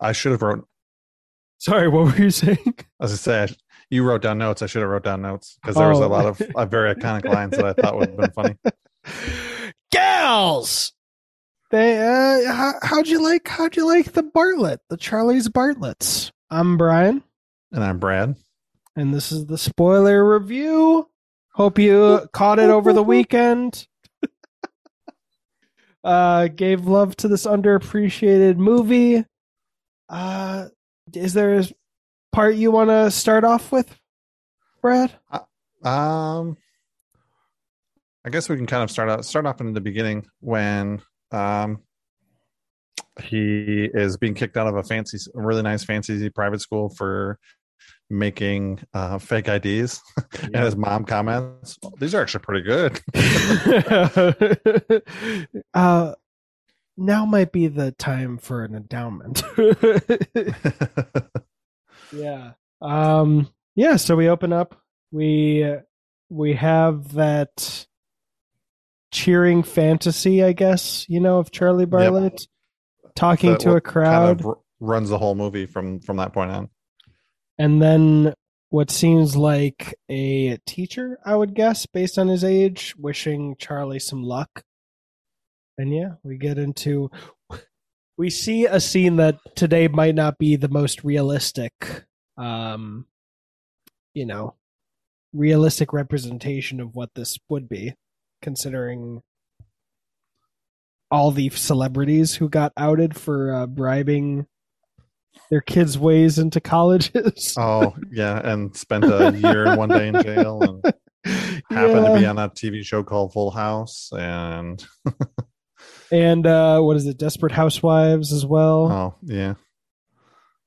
I should have wrote. Sorry, what were you saying? As I said, you wrote down notes. I should have wrote down notes because there was Oh. a lot of uh, very iconic lines that I thought would have been funny. Gals. They uh how, how'd you like how'd you like the Bartlett, the Charlie's Bartletts? I'm Brian, And I'm Brad. and this is the spoiler review. Hope you caught it over the weekend. uh gave love to this underappreciated movie. Uh is there a part you want to start off with, Brad? Um, I guess we can kind of start out start off in the beginning when um he is being kicked out of a fancy, a really nice fancy private school for making uh, fake IDs, and his mom comments, "These are actually pretty good." uh, now might be the time for an endowment. yeah. Um. Yeah. So we open up. We we have that cheering fantasy, I guess. You know, of Charlie Bartlett talking That to a crowd, kind of runs the whole movie from from that point on. and then what seems like a teacher, I would guess, based on his age, wishing Charlie some luck. And yeah, we get into we see a scene that today might not be the most realistic um you know, realistic representation of what this would be considering all the celebrities who got outed for uh, bribing their kids' ways into colleges. Oh yeah, and spent a year and one day in jail, and happened to be on that TV show called Full House, and and uh what is it? Desperate housewives as well. Oh yeah,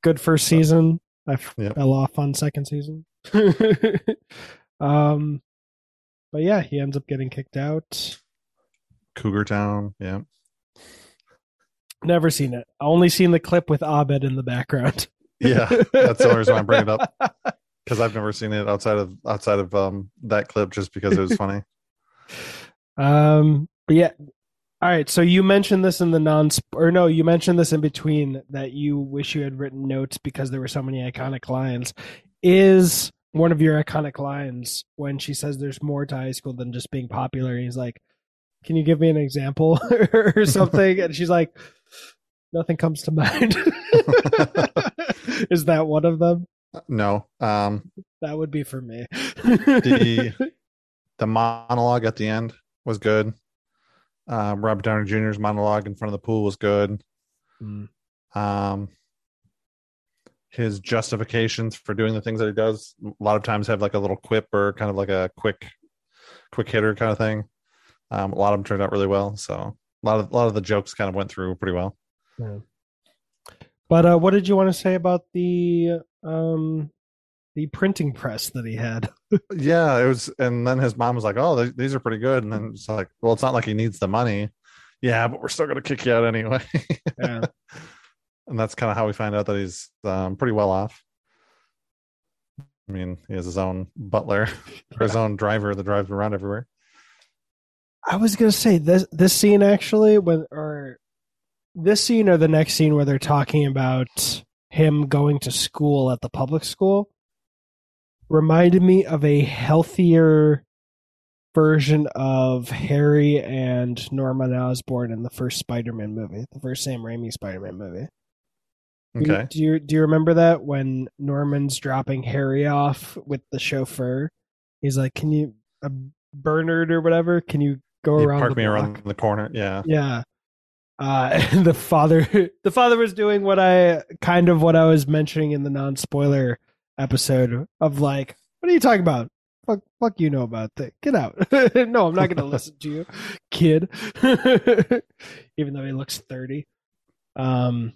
good first season. I f- Yep. fell off on second season. Um but yeah he ends up getting kicked out. Cougar Town, yeah, never seen it. Only seen the clip with abed in the background. Yeah. That's the only reason I bring it up. Because I've never seen it outside of outside of um that clip, just because it was funny. um but yeah all right so you mentioned this in the non or no you mentioned this in between that you wish you had written notes because there were so many iconic lines. Is one of your iconic lines when she says there's more to high school than just being popular and he's like can you give me an example or something? And she's like nothing comes to mind. Is that one of them? No, um, that would be for me. The the monologue at the end was good. Um, Robert Downey Jr.'s monologue in front of the pool was good. Mm. Um, his justifications for doing the things that he does a lot of times have like a little quip or kind of like a quick, quick hitter kind of thing. Um, a lot of them turned out really well. So a lot of a lot of the jokes kind of went through pretty well. Yeah. But uh, what did you want to say about the um, the printing press that he had? Yeah, it was. And then his mom was like, "Oh, th- these are pretty good." And then it's like, "Well, it's not like he needs the money." Yeah, but we're still gonna kick you out anyway. Yeah. and that's kind of how we find out that he's um, pretty well off. I mean, he has his own butler or his own driver that drives around everywhere. I was gonna say this this scene actually when or this scene or the next scene where they're talking about him going to school at the public school reminded me of a healthier version of Harry and Norman Osborn in the first Spider-Man movie, the first Sam Raimi Spider-Man movie. Do you- Okay. Do you do you remember that when Norman's dropping Harry off with the chauffeur? He's like, "Can you, uh, Bernard or whatever? Can you go You around park me block?" around the corner. Yeah. Yeah. Uh, and the father, the father was doing what I kind of what I was mentioning in the non-spoiler episode of like, what are you talking about? Fuck, fuck you know about that. Get out. no, I'm not going to listen to you, kid. Even though he looks 30. Um,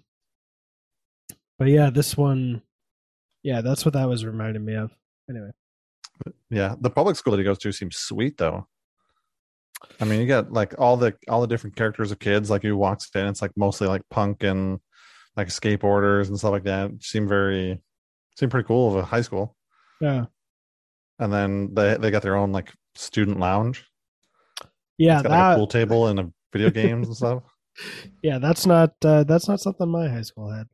but yeah, this one, yeah, that's what that was reminding me of. Anyway, Yeah. The public school that he goes to seems sweet though. I mean, you got like all the all the different characters of kids. Like you walks in, it's like mostly like punk and like skateboarders and stuff like that. Seem very seemed pretty cool of a high school. yeah, And then they they got their own like student lounge. yeah, it's got that, like a pool table and a video games and stuff. yeah, that's not uh, that's not something my high school had.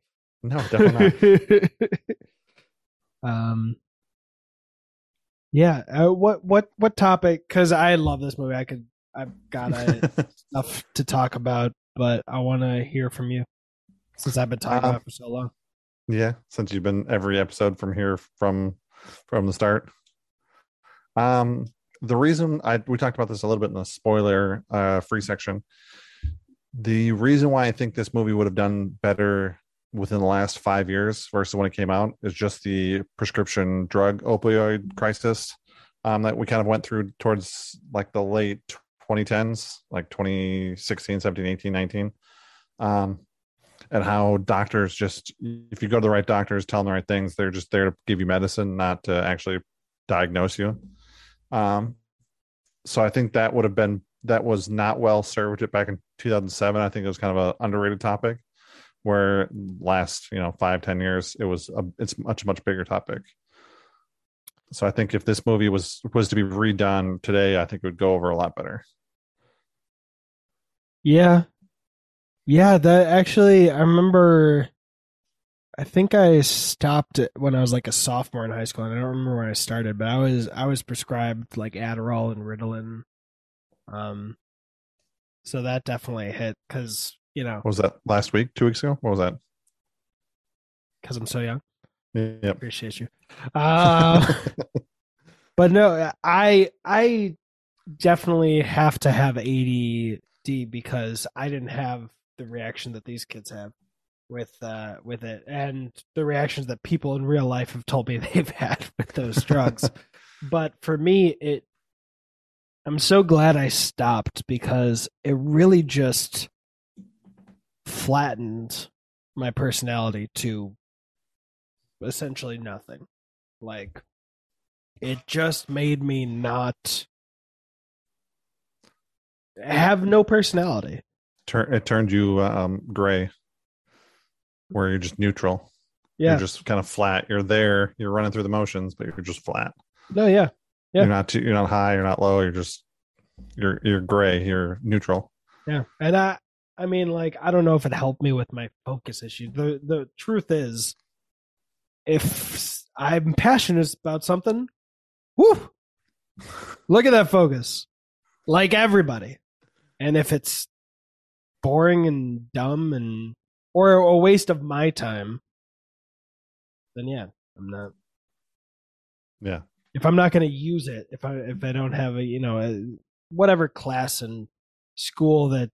No, definitely not. um. Yeah. Uh, what what what topic? Because I love this movie. I could. I've got stuff to talk about, but I want to hear from you since I've been talking Um, about it for so long. Yeah, since you've been every episode from here from from the start. Um, the reason I we talked about this a little bit in the spoiler uh free section. The reason why I think this movie would have done better within the last five years versus when it came out is just the prescription drug opioid crisis um, that we kind of went through towards like the late 2010s, like 2016, 17, 18, 19. Um, and how doctors just if you go to the right doctors tell them the right things they're just there to give you medicine not to actually diagnose you. Um so i think that would have been that was not well served back in 2007 i think it was kind of an underrated topic where last you know five ten years it was a, it's much much bigger topic. So i think if this movie was was to be redone today i think it would go over a lot better. Yeah. Yeah, that actually I remember I think I stopped it when I was like a sophomore in high school and I don't remember when I started, but I was I was prescribed like Adderall and Ritalin. Um so that definitely hit cuz you know, what was that last week two weeks ago what was that cuz I'm so young. Yeah, Appreciate you. Uh but no, I I definitely have to have ADD because I didn't have the reaction that these kids have with uh with it and the reactions that people in real life have told me they've had with those drugs. but for me it I'm so glad I stopped because it really just flattened my personality to essentially nothing. Like it just made me not have no personality. Tur- it turned you um gray where you're just neutral Yeah. you're just kind of flat you're there you're running through the motions but you're just flat no, yeah. Yeah. you're not too, you're not high you're not low you're just you're you're gray you're neutral Yeah. And I I mean like I don't know if it helped me with my focus issue. The the truth is if I'm passionate about something, whoo, look at that focus. Like everybody. And if it's boring and dumb and or a waste of my time, then yeah, I'm not yeah if I'm not going to use it, if I if I don't have a you know a, whatever class in school that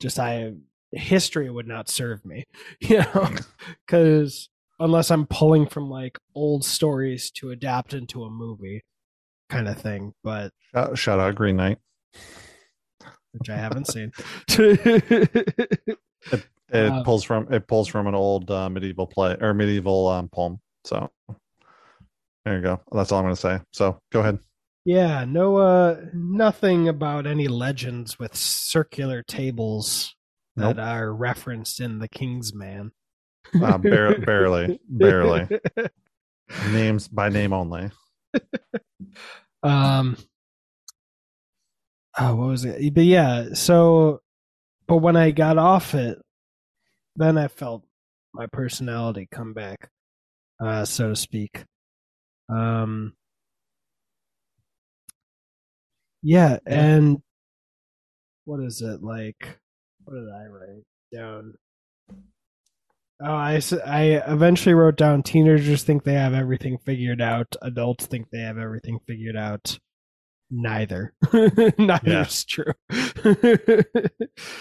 just I history would not serve me, you know, because unless I'm pulling from like old stories to adapt into a movie, kind of thing. But shout, shout out green knight which I haven't seen. it Uh, pulls from it pulls from an old uh, medieval play or medieval um, poem so there you go that's all i'm going to say so go ahead yeah, no, uh, nothing about any legends with circular tables that Nope. are referenced in the King's Man. uh, bar- barely barely names by name only um oh what was it but yeah so but when i got off it then i felt my personality come back uh so to speak um yeah and what is it like what did i write down Oh, I, I eventually wrote down teenagers think they have everything figured out. Adults think they have everything figured out. Neither. Neither Yeah. is true.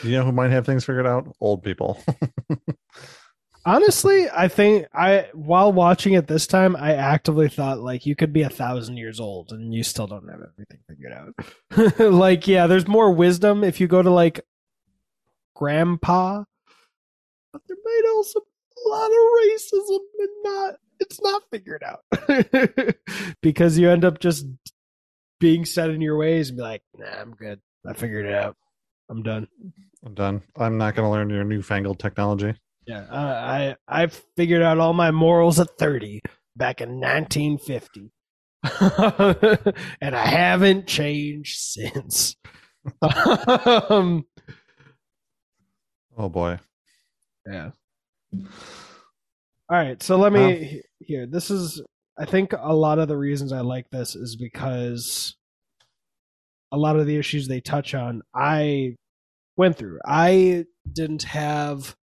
you know who might have things figured out old people Honestly, I think I while watching it this time, I actively thought like you could be a thousand years old and you still don't have everything figured out. like, yeah, there's more wisdom if you go to like grandpa, but there might also be a lot of racism and not it's not figured out because you end up just being set in your ways and be like, nah, I'm good. I figured it out. I'm done. i'm done i'm not going to learn your newfangled technology Yeah, I I I figured out all my morals at 30 back in 1950. and I haven't changed since. um, oh boy yeah. All right, so let me here. This is I think a lot of the reasons I like this is because a lot of the issues they touch on I went through. I didn't have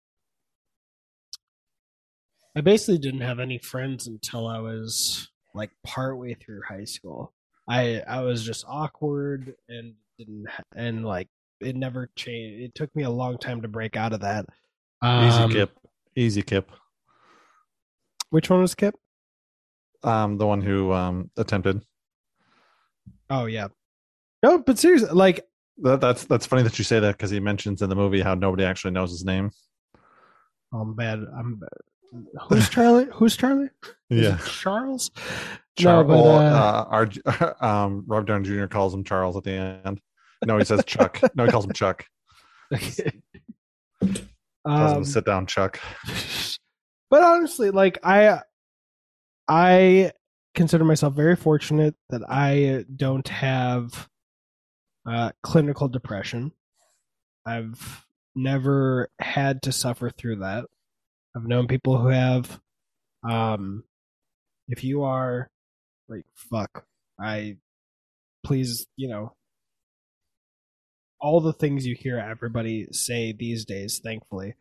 I basically didn't have any friends until I was like partway through high school. I I was just awkward and didn't and like it never changed. It took me a long time to break out of that. Easy Um, Kip. Easy Kip. Which one was Kip? Um, the one who um attempted. Oh yeah. No, but seriously, like That, that's that's funny that you say that because he mentions in the movie how nobody actually knows his name. I'm bad. I'm. Who's Charlie? Who's Charlie? Is Yeah. Charles. Char- no, but uh, uh, our um, Rob Downey Jr. calls him Charles at the end. No, he says Chuck. no, he calls him Chuck. Him um, to sit down, Chuck. but honestly, like I, I consider myself very fortunate that I don't have uh, clinical depression. I've never had to suffer through that. I've known people who have. Um, if you are like fuck, I please, you know, all the things you hear everybody say these days. Thankfully,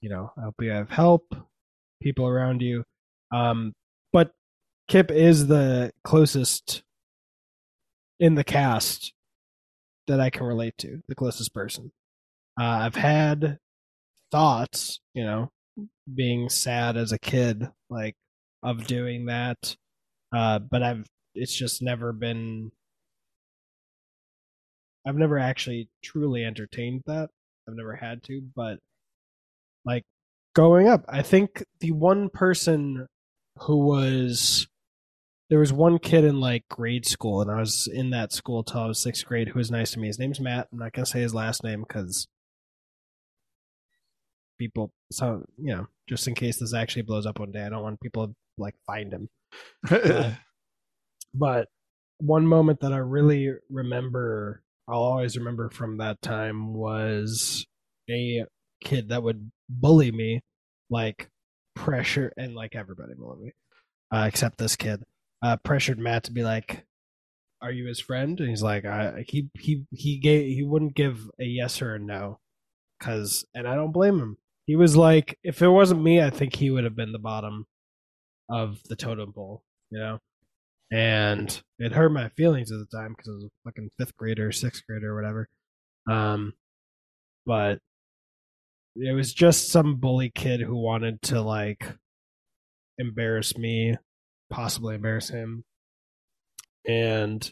you know, I hope you have help, people around you. Um, Kip is the closest in the cast that I can relate to, the closest person. Uh, I've had thoughts, you know, being sad as a kid, like of doing that, uh, but I've it's just never been. I've never actually truly entertained that. I've never had to, but like growing up, I think the one person who was there was one kid in like grade school, and I was in that school till I was sixth grade who was nice to me. His name's Matt. I'm not gonna say his last name because people, so you know, just in case this actually blows up one day, I don't want people to like find him. Uh, but one moment that I really remember, I'll always remember from that time was a kid that would bully me, like pressure, and like everybody bullied me, uh, except this kid. Uh, pressured Matt to be like, "Are you his friend?" And he's like, "I." He he he gave he wouldn't give a yes or a no, cause and I don't blame him. He was like, if it wasn't me, I think he would have been the bottom of the totem pole, you know and it hurt my feelings at the time because I was a fucking fifth grader, sixth grader, or whatever. Um, but it was just some bully kid who wanted to like embarrass me, possibly embarrass him, and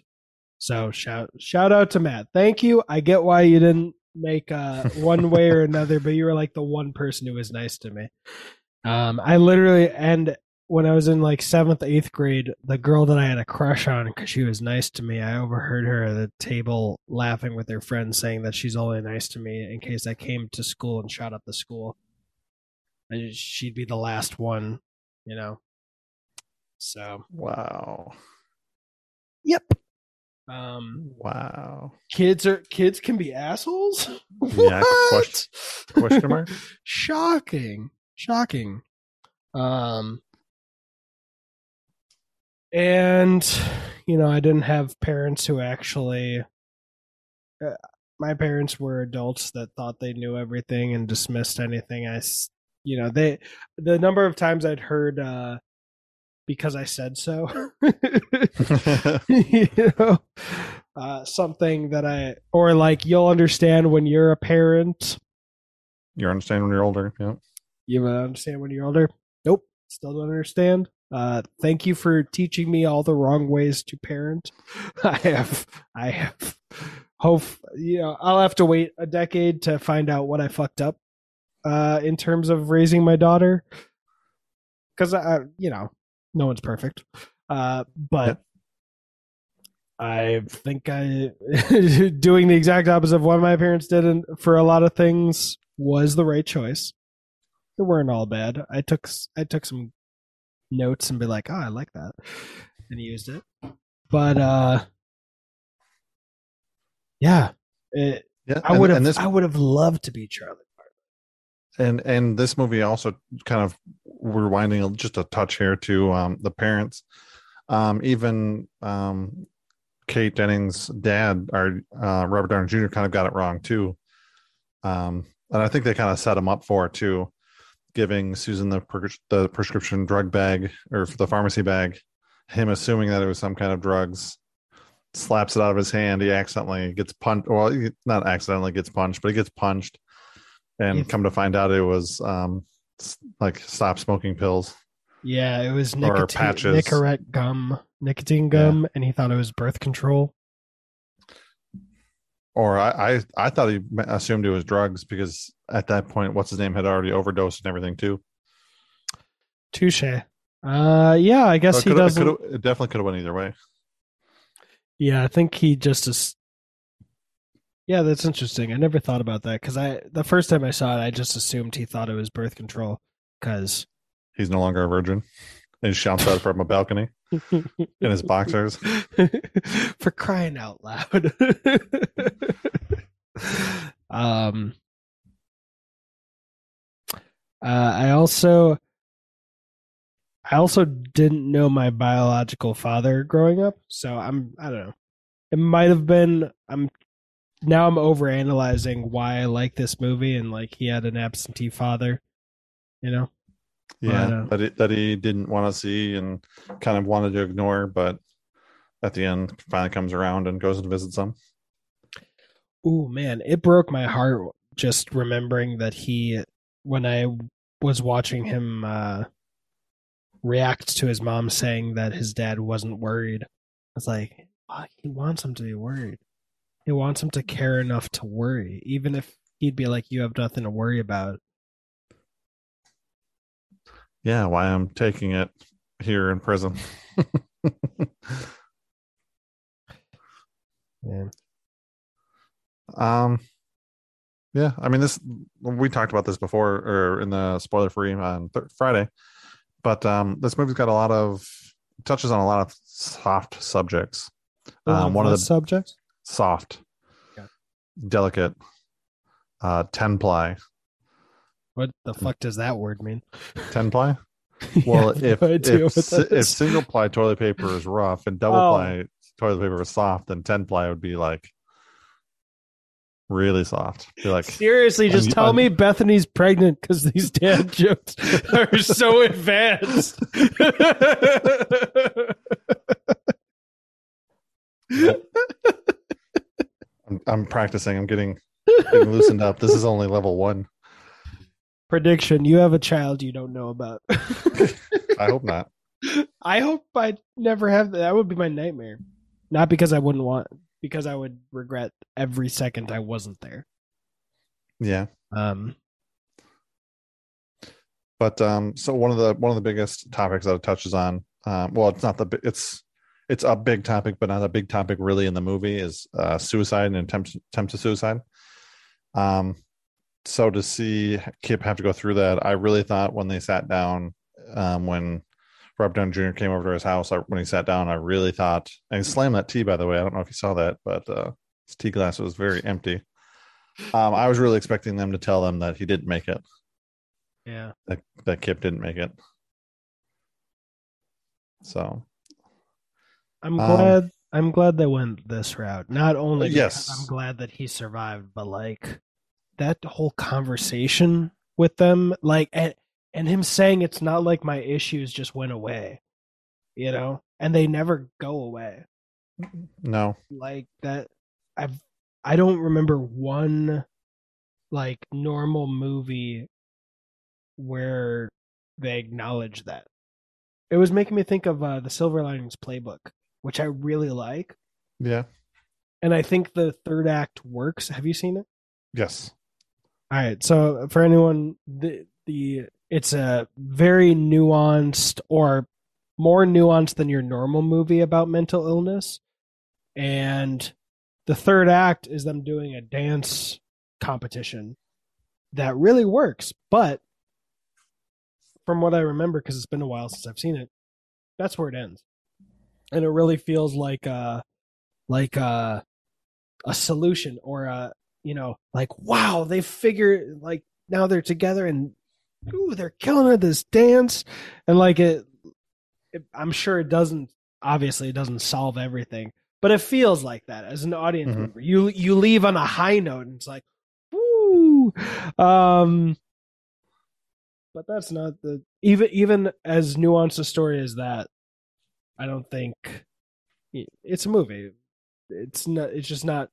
so shout shout out to Matt. Thank you. I get why you didn't make uh one way or another, but you were like the one person who was nice to me. Um, I literally and when I was in like seventh, eighth grade, the girl that I had a crush on because she was nice to me, I overheard her at the table laughing with her friends, saying that she's only nice to me in case I came to school and shot up the school. And she'd be the last one, you know. So, wow. yep. Um, Wow. kids are kids can be assholes. Yeah, What? question- question mark? Shocking, shocking. Um, and you know, I didn't have parents who actually. Uh, my parents were adults that thought they knew everything and dismissed anything I you know, they. The number of times I'd heard, uh, because I said so. you know, uh, something that I or like you'll understand when you're a parent. you understand when you're older. Yeah. You understand when you're older. Nope, still don't understand. Uh, thank you for teaching me all the wrong ways to parent. I have, I have. Hope you know. I'll have to wait a decade to find out what I fucked up uh, in terms of raising my daughter, because I, you know, no one's perfect. Uh, but I think I doing the exact opposite of what my parents did and for a lot of things was the right choice. They weren't all bad. I took I took some notes and be like, "Oh, I like that," and used it. But uh, yeah, it, Yeah. I would have this I would have loved to be Charlie. and and this movie also kind of rewinding just a touch here to um, the parents. Um, even um, Kate Dennings' dad, our uh, Robert Downey Jr., kind of got it wrong too. Um, and I think they kind of set him up for it too, giving Susan the the prescription drug bag or the pharmacy bag, him assuming that it was some kind of drugs, slaps it out of his hand. He accidentally gets punched. Well, he not accidentally gets punched, but he gets punched. And come to find out, it was um, like stop smoking pills. Yeah, it was nicotine, patches. Nicorette gum, nicotine gum, and he thought it was birth control. Or I, I, I thought he assumed it was drugs because at that point, what's his name had already overdosed and everything too. Touche. Uh, yeah, I guess So it he doesn't. could've- it definitely could have went either way. Yeah, I think he just is. Yeah, that's interesting. I never thought about that because I the first time I saw it, I just assumed he thought it was birth control because He's no longer a virgin. And he shouts out from a balcony in his boxers. for crying out loud. um, uh, I also, I also didn't know my biological father growing up, so I'm, I don't know. It might have been. I'm now I'm over analyzing why I like this movie and like he had an absentee father. You know, Yeah, But, uh, that he, that he didn't want to see and kind of wanted to ignore, but at the end finally comes around and goes and visits them. Oh man, it broke my heart just remembering that he when I was watching him uh react to his mom saying that his dad wasn't worried. I was like, "Fuck, he wants him to be worried. He wants him to care enough to worry, even if he'd be like, You have nothing to worry about. Yeah, why I'm taking it here in prison. Yeah. Um, yeah, I mean this. We talked about this before, or in the spoiler free on th- Friday, but um, this movie's got a lot of touches on a lot of soft subjects. Um, one of the subjects. Soft, delicate, uh, ten ply, What the fuck does that word mean? ten ply. Well, Yeah, if no if, what si- that if single ply toilet paper is rough and double Oh. ply toilet paper is soft, then ten ply would be like really soft. Be like Seriously, just tell un- me Bethany's pregnant because these dad jokes are so advanced. I'm, I'm practicing. I'm getting, getting loosened up. This is only level one. Prediction: You have a child you don't know about. I hope not. I hope I never have that. That would be my nightmare. Not because I wouldn't want, because I would regret every second I wasn't there. Yeah, Um, but um, so one of the one of the biggest topics that it touches on, um, well, it's not the it's it's a big topic, but not a big topic really in the movie is uh, suicide and attempt attempt to suicide. Um, so to see Kip have to go through that, I really thought when they sat down, um, when Rob Downey Jr. came over to his house, I, when he sat down, I really thought, and he slammed that tea, by the way. I don't know if you saw that, but uh, his tea glass was very empty. Um, I was really expecting them to tell them that he didn't make it, yeah. that, that Kip didn't make it. So, I'm Um, glad. I'm glad they went this route. Not only Yes. I'm glad that he survived, but like that whole conversation with them, like and and him saying it's not like my issues just went away, you know, and they never go away. no, Like that, I've I don't remember one like normal movie where they acknowledge that. It was making me think of uh, the Silver Linings Playbook, which I really like. yeah, and I think the third act works. Have you seen it? yes, All right. So for anyone, the the it's a very nuanced or more nuanced than your normal movie about mental illness, and the third act is them doing a dance competition that really works. But from what I remember, because it's been a while since I've seen it, that's where it ends, and it really feels like uh like uh a solution or a you know like wow they figure like now they're together and ooh, they're killing at this dance, and like it, it, I'm sure it doesn't. Obviously, it doesn't solve everything, but it feels like that as an audience Mhm. member. You you leave on a high note, and it's like, woo. Um, but that's not the even even as nuanced a story as that. I don't think it's a movie. It's not. It's just not.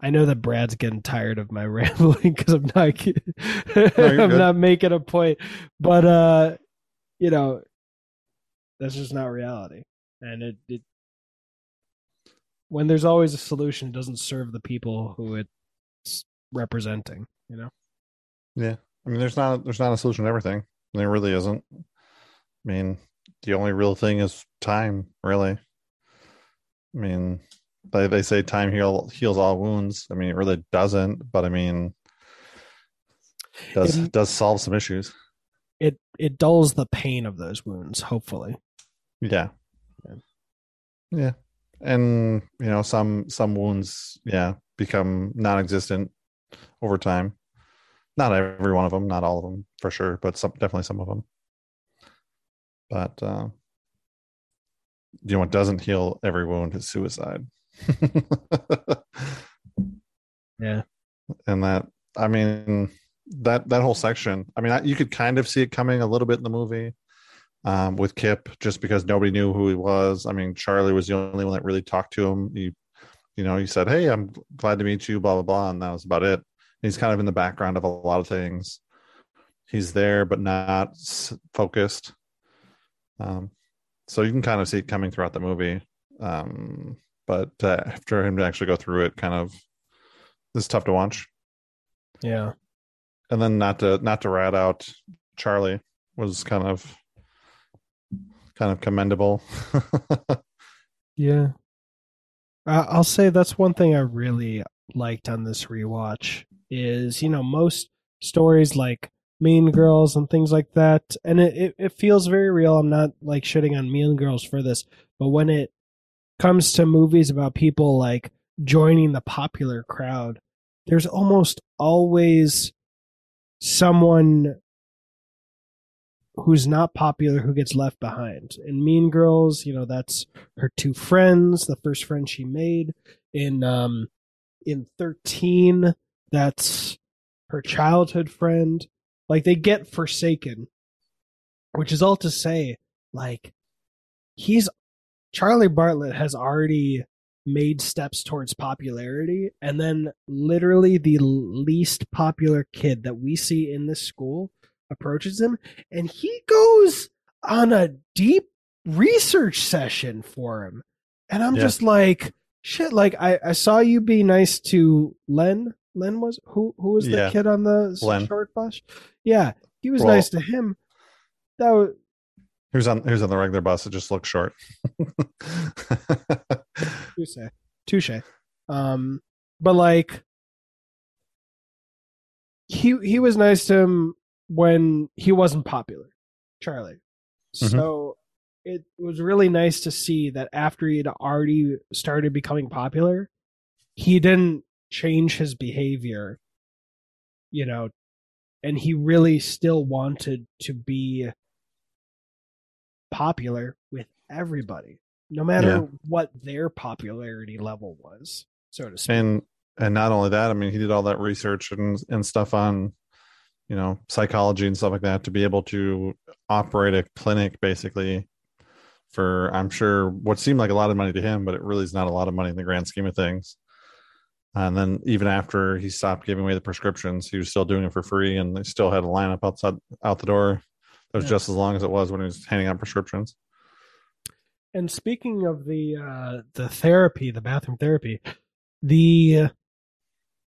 I know that Brad's getting tired of my rambling because I'm not. you're I'm good. not making a point, but uh, you know, that's just not reality, and it, it when there's always a solution, it doesn't serve the people who it's representing. You know. Yeah, I mean, there's not there's not a solution to everything. There really isn't. I mean, the only real thing is time, really. I mean, they they say time heal heals all wounds. I mean, it really doesn't, but I mean, does It- does solve some issues. It it dulls the pain of those wounds. Hopefully. Yeah. Yeah. Yeah. And you know, some some wounds, yeah, become non-existent over time. Not every one of them, not all of them for sure, but some definitely some of them. But uh, you know what doesn't heal every wound is suicide. Yeah. and that I mean that that whole section. I mean, I, you could kind of see it coming a little bit in the movie um, with Kip, just because nobody knew who he was. I mean, Charlie was the only one that really talked to him. He, you know, he said, "Hey, I'm glad to meet you," blah blah blah, and that was about it. He's kind of in the background of a lot of things. He's there, but not s- focused. Um, so you can kind of see it coming throughout the movie. Um, but uh, after him to actually go through it, kind of, it's tough to watch Yeah. and then not to not to rat out Charlie was kind of kind of commendable. Yeah. I'll say that's one thing I really liked on this rewatch is, you know, most stories like Mean Girls and things like that, and it, it, it feels very real. I'm not like shitting on Mean Girls for this, but when it comes to movies about people like joining the popular crowd, there's almost always someone who's not popular who gets left behind. In Mean Girls, you know, that's her two friends, the first friend she made. In um in 13, that's her childhood friend. Like they get forsaken. Which is all to say, like he's Charlie Bartlett has already made steps towards popularity and then literally the least popular kid that we see in this school approaches him and he goes on a deep research session for him and i'm Yeah. just like shit like i i saw you be nice to len len was who who was the Yeah. kid on the Len. short bus yeah he was Well- nice to him that was who's on who's on the regular bus? It just looks short. touche touche um but like he he was nice to him when he wasn't popular charlie Mhm. so it was really nice to see that after he'd already started becoming popular he didn't change his behavior you know and he really still wanted to be popular with everybody no matter Yeah. what their popularity level was so to speak and and not only that, I mean, he did all that research and and stuff on, you know, psychology and stuff like that to be able to operate a clinic basically for I'm sure what seemed like a lot of money to him, but it really is not a lot of money in the grand scheme of things. And then even after he stopped giving away the prescriptions, he was still doing it for free, and they still had a lineup outside out the door that was Yeah. just as long as it was when he was handing out prescriptions. And speaking of the uh, the therapy, the bathroom therapy, the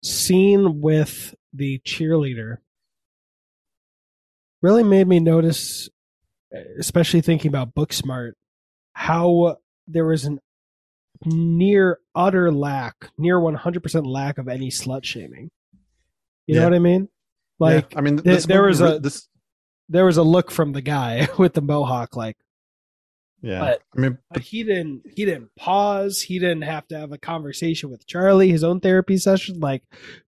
scene with the cheerleader really made me notice, especially thinking about Booksmart, how there was an near utter lack, near one hundred percent lack of any slut shaming. You know what I mean? Like yeah. I mean, there- there was a- this there was a look from the guy with the mohawk, like Yeah. But- I mean, But he didn't he didn't pause. He didn't have to have a conversation with Charlie, his own therapy session. Like,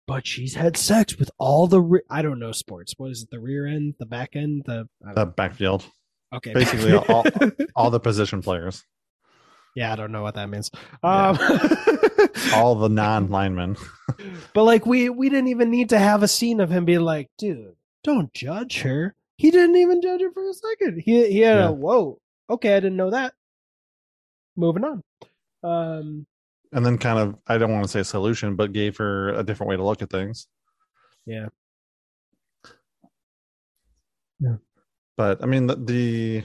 but she's had sex with all the re- I don't know sports. What is it? The rear end, the back end, the the backfield, okay, basically all- all the position players, yeah, I don't know what that means. Yeah. Um, all the non linemen. but like we we didn't even need to have a scene of him being like, dude, don't judge her. He didn't even judge her for a second. He he had Yeah. a whoa. Okay, I didn't know that. Moving on. Um, And then kind of, I don't want to say solution, but gave her a different way to look at things. Yeah. But I mean, the, the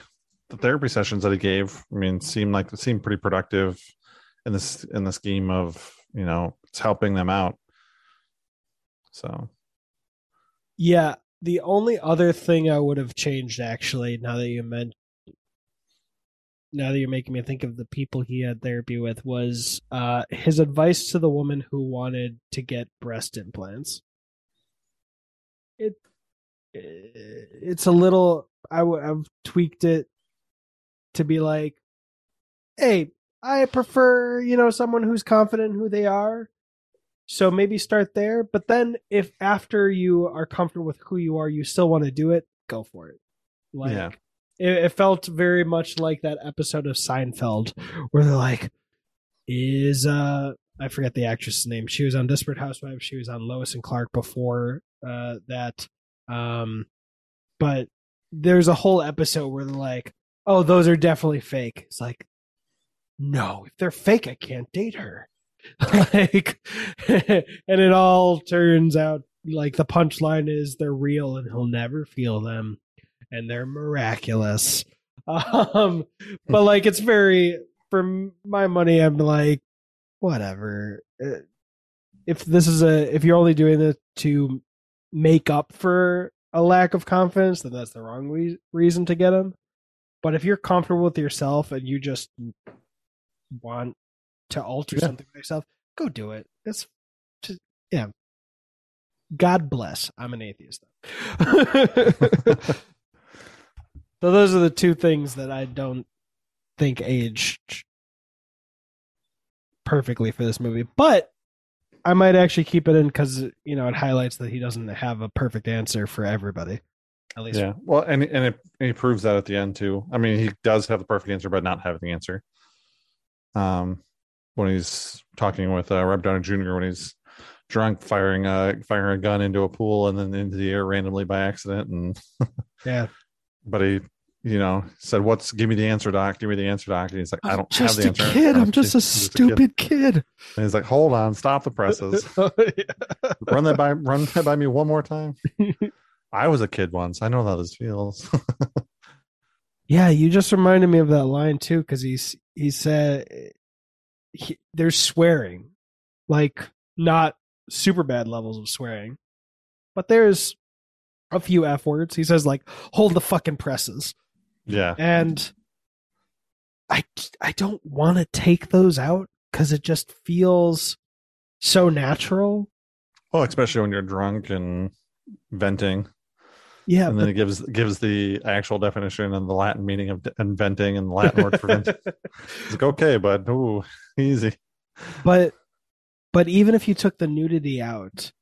the therapy sessions that he gave, I mean, seemed like it seemed pretty productive in this in the scheme of you know it's helping them out. So Yeah, the only other thing I would have changed actually, now that you meant now that you're making me think of the people he had therapy with was uh his advice to the woman who wanted to get breast implants. It it's a little I w- I've tweaked it to be like hey, I prefer, you know, someone who's confident in who they are. So maybe start there. But then if after you are comfortable with who you are, you still want to do it, go for it. Like Yeah. it, it felt very much like that episode of Seinfeld where they're like, is uh I forget the actress's name. She was on Desperate Housewives, she was on Lois and Clark before uh that. Um but there's a whole episode where they're like, Oh, those are definitely fake. It's like no, if they're fake, I can't date her. like, and it all turns out like the punchline is they're real and he'll never feel them, and they're miraculous. Um, but like it's very for my money, I'm like, whatever. Uh, If this is a, if you're only doing this to make up for a lack of confidence, then that's the wrong re- reason to get them. But if you're comfortable with yourself and you just want to alter Yeah. something for yourself, go do it. It's just yeah. God bless. I'm an atheist. Though. so those are the two things that I don't think age perfectly for this movie, but I might actually keep it in because you know it highlights that he doesn't have a perfect answer for everybody. At least yeah, well, and and it, he proves that at the end too. I mean, he does have the perfect answer, but not have the answer. Um, when he's talking with uh, Rob Downey Jr. when he's drunk, firing a firing a gun into a pool and then into the air randomly by accident, and yeah. but he, you know, said, "What's? Give me the answer, doc. Give me the answer, doc." And he's like, "I don't just have the a answer. kid. I'm just a kid." stupid kid. And he's like, "Hold on, stop the presses. run that by, run that by me one more time." I was a kid once. I know how this feels. Yeah, you just reminded me of that line too, because he's he said he, there's swearing, like not super bad levels of swearing, but there's a few f words. He says like "hold the fucking presses," yeah, and I I don't want to take those out because it just feels so natural. well, especially when you're drunk and venting. Yeah, and then it gives gives the actual definition and the Latin meaning of inventing and the Latin word for venting. It's like okay, but ooh, easy. but but even if you took the nudity out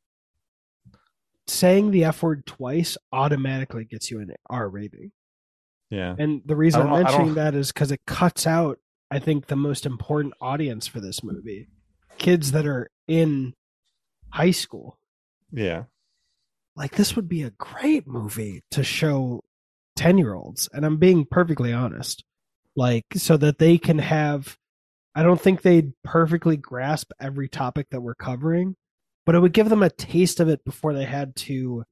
saying the f word twice automatically gets you an r rating. Yeah, and the reason i'm don't know- I mentioning that is because it cuts out i think the most important audience for this movie. Kids that are in high school. Yeah, like this would be a great movie to show 10 year olds and i'm being perfectly honest like so that they can have i don't think they'd perfectly grasp every topic that we're covering but it would give them a taste of it before they had to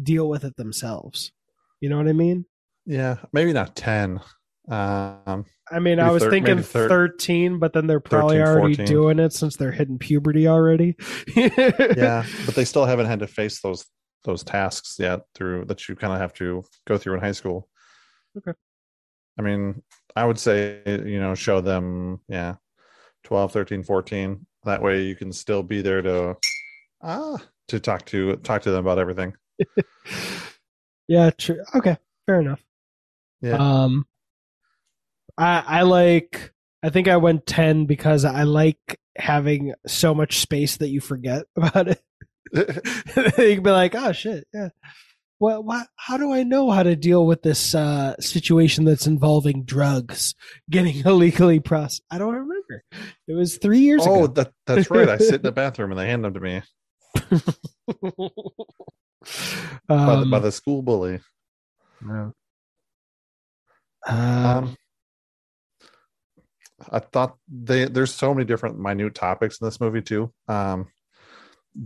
deal with it themselves you know what i mean yeah. Maybe not ten. Um, i mean i was thir- thinking thir- 13 but then they're probably 13, already 14. doing it since they're hitting puberty already yeah, but they still haven't had to face those those tasks yet through that you kind of have to go through in high school. Okay. I mean, I would say you know show them yeah 12 13 14 that way you can still be there to ah to talk to talk to them about everything yeah true okay fair enough Yeah. Um, I, I like. I think I went ten because I like having so much space that you forget about it. you can be like, oh shit, yeah. Well, what, how do I know how to deal with this uh, situation that's involving drugs getting illegally processed? I don't remember. It was three years oh, ago. Oh, that, that's right. I sit in the bathroom and they hand them to me by, the, by um, the school bully. um, Um, I thought they there's so many different minute topics in this movie too. Um,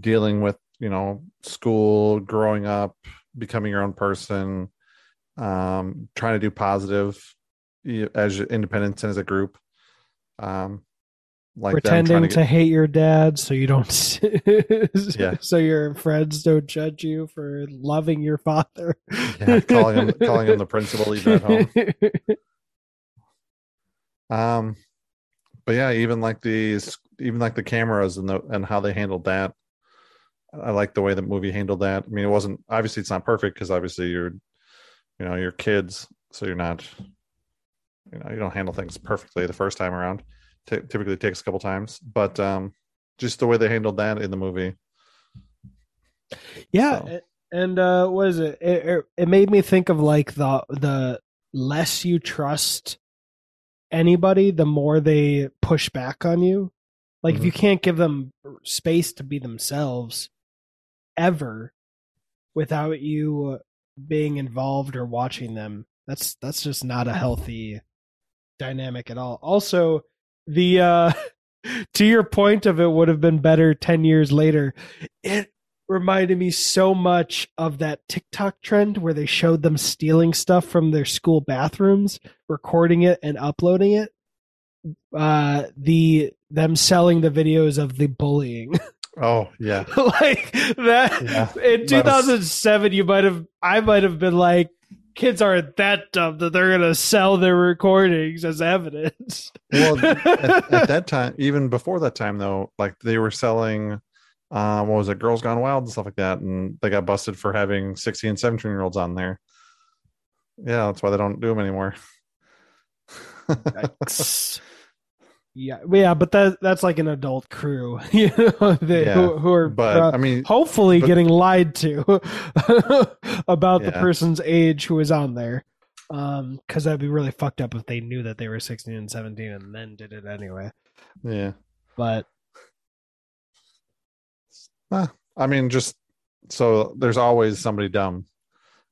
dealing with you know school, growing up, becoming your own person, um, trying to do positive as your independence and as a group. Um, like pretending to to, get, hate your dad so you don't Yeah. so your friends don't judge you for loving your father yeah, calling him calling him the principal even at home. Um, but yeah, even like these, even like the cameras and the and how they handled that. I like the way the movie handled that. I mean, it wasn't obviously it's not perfect because obviously you're, you know, you're kids, so you're not, you know, you don't handle things perfectly the first time around. Ty typically takes a couple times, but um, just the way they handled that in the movie. yeah So. and uh what is it? it it made me think of like the the less you trust anybody the more they push back on you like if Mhm. you can't give them space to be themselves ever without you being involved or watching them. That's that's just not a healthy dynamic at all. Also the uh to your point of it would have been better 10 years later it reminded me so much of that TikTok trend where they showed them stealing stuff from their school bathrooms, recording it and uploading it. Uh, the them selling the videos of the bullying, Oh yeah, like that Yeah. in 2007, you might have, I might have been like, kids aren't that dumb that they're gonna sell their recordings as evidence. well at, at that time, even before that time though, like they were selling. Um, what was it? Girls Gone Wild and stuff like that, and they got busted for having 16 and 17 year olds on there. Yeah, that's why they don't do them anymore. Yeah, yeah, but that that's like an adult crew, you know, they, Yeah, who, who are but uh, I mean, hopefully but- getting lied to about the person's age who is on there. Um, because that'd be really fucked up if they knew that they were sixteen and seventeen and then did it anyway. yeah. But I mean, just so there's always somebody dumb.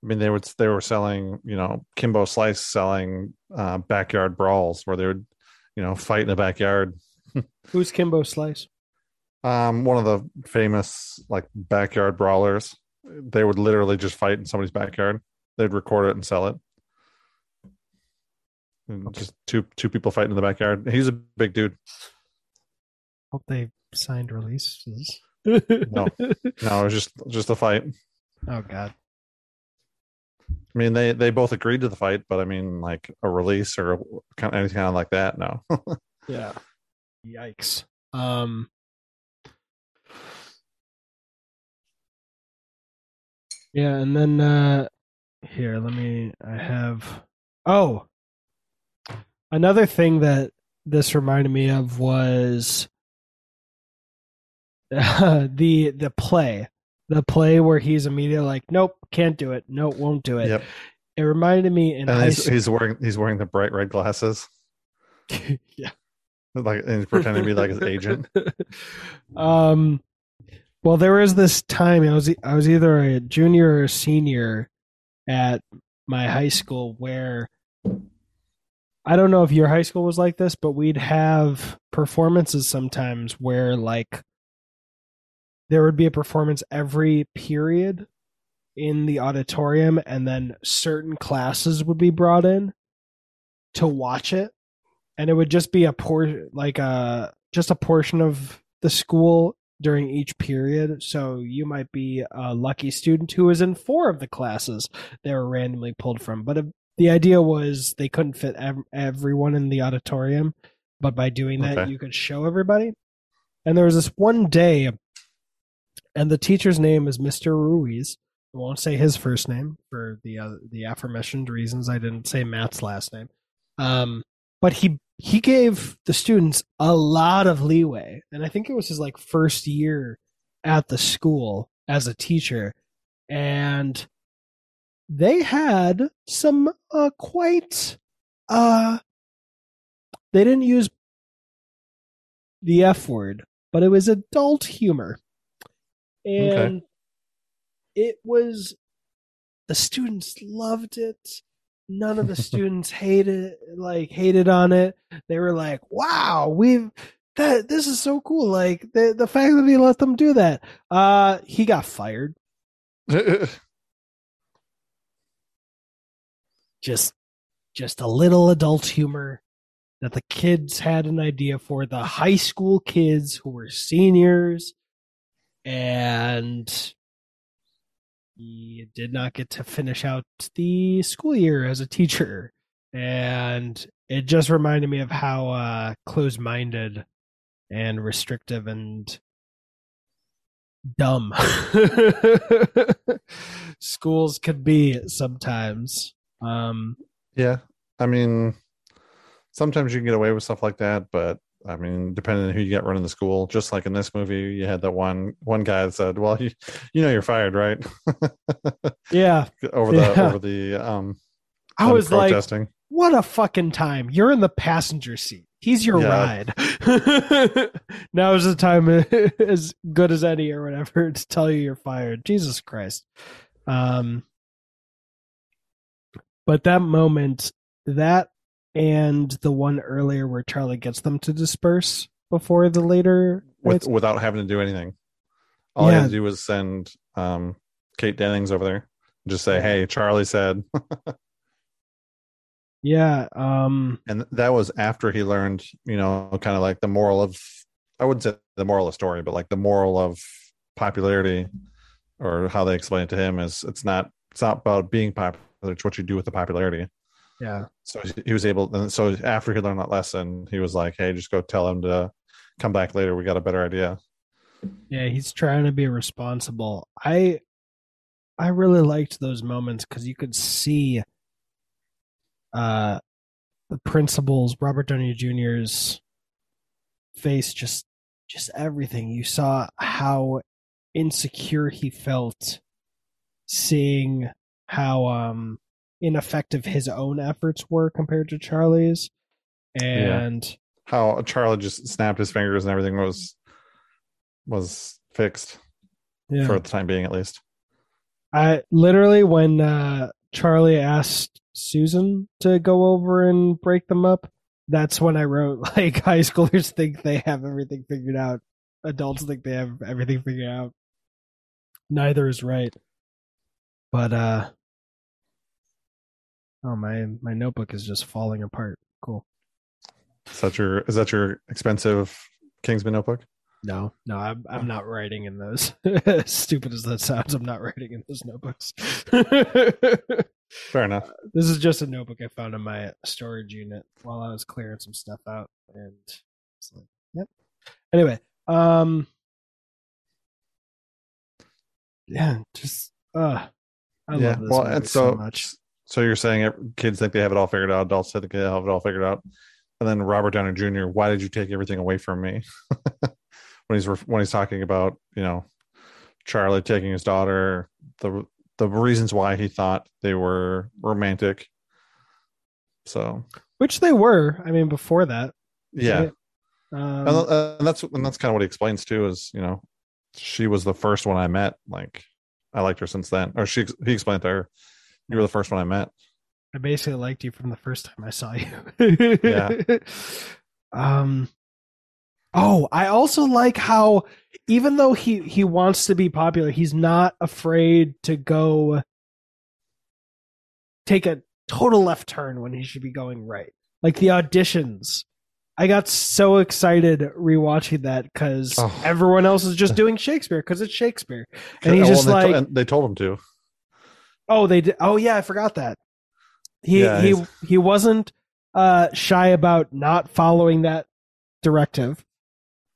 I mean, they would they were selling, you know, Kimbo Slice selling uh, backyard brawls where they would, you know, fight in the backyard. who's Kimbo Slice? Um, one of the famous like backyard brawlers. They would literally just fight in somebody's backyard. They'd record it and sell it. And Just two two people fighting in the backyard. He's a big dude. Hope they signed releases. No. No, it was just just a fight. Oh God. I mean, they they both agreed to the fight, but I mean, like a release or kind of anything like that. No. Yeah. Yikes. Um Yeah, and then uh here, let me I have Oh. Another thing that this reminded me of was the the play. The play where he's immediately like, Nope, can't do it. Nope, won't do it. yep. It reminded me in And high he's, he's wearing he's wearing the bright red glasses, yeah. like and he's pretending to be like his agent. um well there was this time i was i was either a junior or a senior at my high school where i don't know if your high school was like this but we'd have performances sometimes where like there would be a performance every period in the auditorium and then certain classes would be brought in to watch it. And it would just be a por like a just a portion of the school during each period. So you might be a lucky student who was in four of the classes they were randomly pulled from. But if, the idea was they couldn't fit ev- everyone in the auditorium but by doing that Okay. you could show everybody. And there was this one day and the teacher's name is mr ruiz. I won't say his first name for the uh, the aforementioned reasons. I didn't say matt's last name. Um but he he gave the students a lot of leeway, and I think it was his like first year at the school as a teacher, and they had some uh, quite uh they didn't use the F word, but it was adult humor. And it was the students loved it. None of the students hated like hated on it. They were like, "Wow, we've that this is so cool." Like the the fact that he let them do that. Uh he got fired. Just just a little adult humor that the kids had an idea for the high school kids who were seniors and he did not get to finish out the school year as a teacher and it just reminded me of how uh closed-minded and restrictive and dumb schools could be sometimes um yeah. I mean, sometimes you can get away with stuff like that, but I mean, depending on who you get running the school, just like in this movie, you had that one one guy that said, "Well, you you know you're fired, right?" yeah over the Yeah. over the um. i was like protesting. what a fucking time. You're in the passenger seat. He's your Yeah. ride. now is the time as good as any or whatever to tell you you're fired. Jesus Christ. Um but that moment, that and the one earlier where Charlie gets them to disperse before the later with without having to do anything. All Yeah. had to do was send um, Kate Dennings over there. Just say, "Hey, Charlie said," yeah, um and that was after he learned, you know, kind of like the moral of. I wouldn't say the moral of the story, but like the moral of popularity, or how they explain it to him is it's not it's not about being popular; it's what you do with the popularity. Yeah. So he was able, and so after he learned that lesson, he was like, "Hey, just go tell him to come back later. We got a better idea." Yeah, he's trying to be responsible. I I really liked those moments because you could see uh the principal's Robert Downey Jr.'s face just just everything. You saw how insecure he felt seeing how um ineffective his own efforts were compared to Charlie's. And how Charlie just snapped his fingers and everything was was fixed yeah. for the time being, at least. I literally when uh, Charlie asked Susan to go over and break them up, that's when I wrote like high schoolers think they have everything figured out. Adults think they have everything figured out. Neither is right. But uh Oh my my notebook is just falling apart. Cool. Is that your is that your expensive Kingsman notebook? No, no, I'm I'm not writing in those. Stupid as that sounds, I'm not writing in those notebooks. Fair enough. This is just a notebook I found in my storage unit while I was clearing some stuff out, and it's like, yep. Anyway, um, yeah, just uh, I yeah. love this well, and so, so much. So you're saying kids think they have it all figured out, adults think they have it all figured out, and then Robert Downey Jr. Why did you take everything away from me? when he's when he's talking about you know Charlie taking his daughter, the the reasons why he thought they were romantic. So Which they were. I mean, before that, yeah. right? Um, and, uh, and that's and that's kind of what he explains too is you know she was the first one i met like i liked her since then or she he explained to her you were the first one i met I basically liked you from the first time I saw you. Yeah. Um Oh, I also like how even though he he wants to be popular, he's not afraid to go take a total left turn when he should be going right. Like the auditions. I got so excited rewatching that cuz Oh. everyone else is just doing Shakespeare cuz it's Shakespeare. And he's Well, just like and they told him to Oh, they did. Oh, yeah, I forgot that. He Yeah, he he's- he wasn't uh, shy about not following that directive,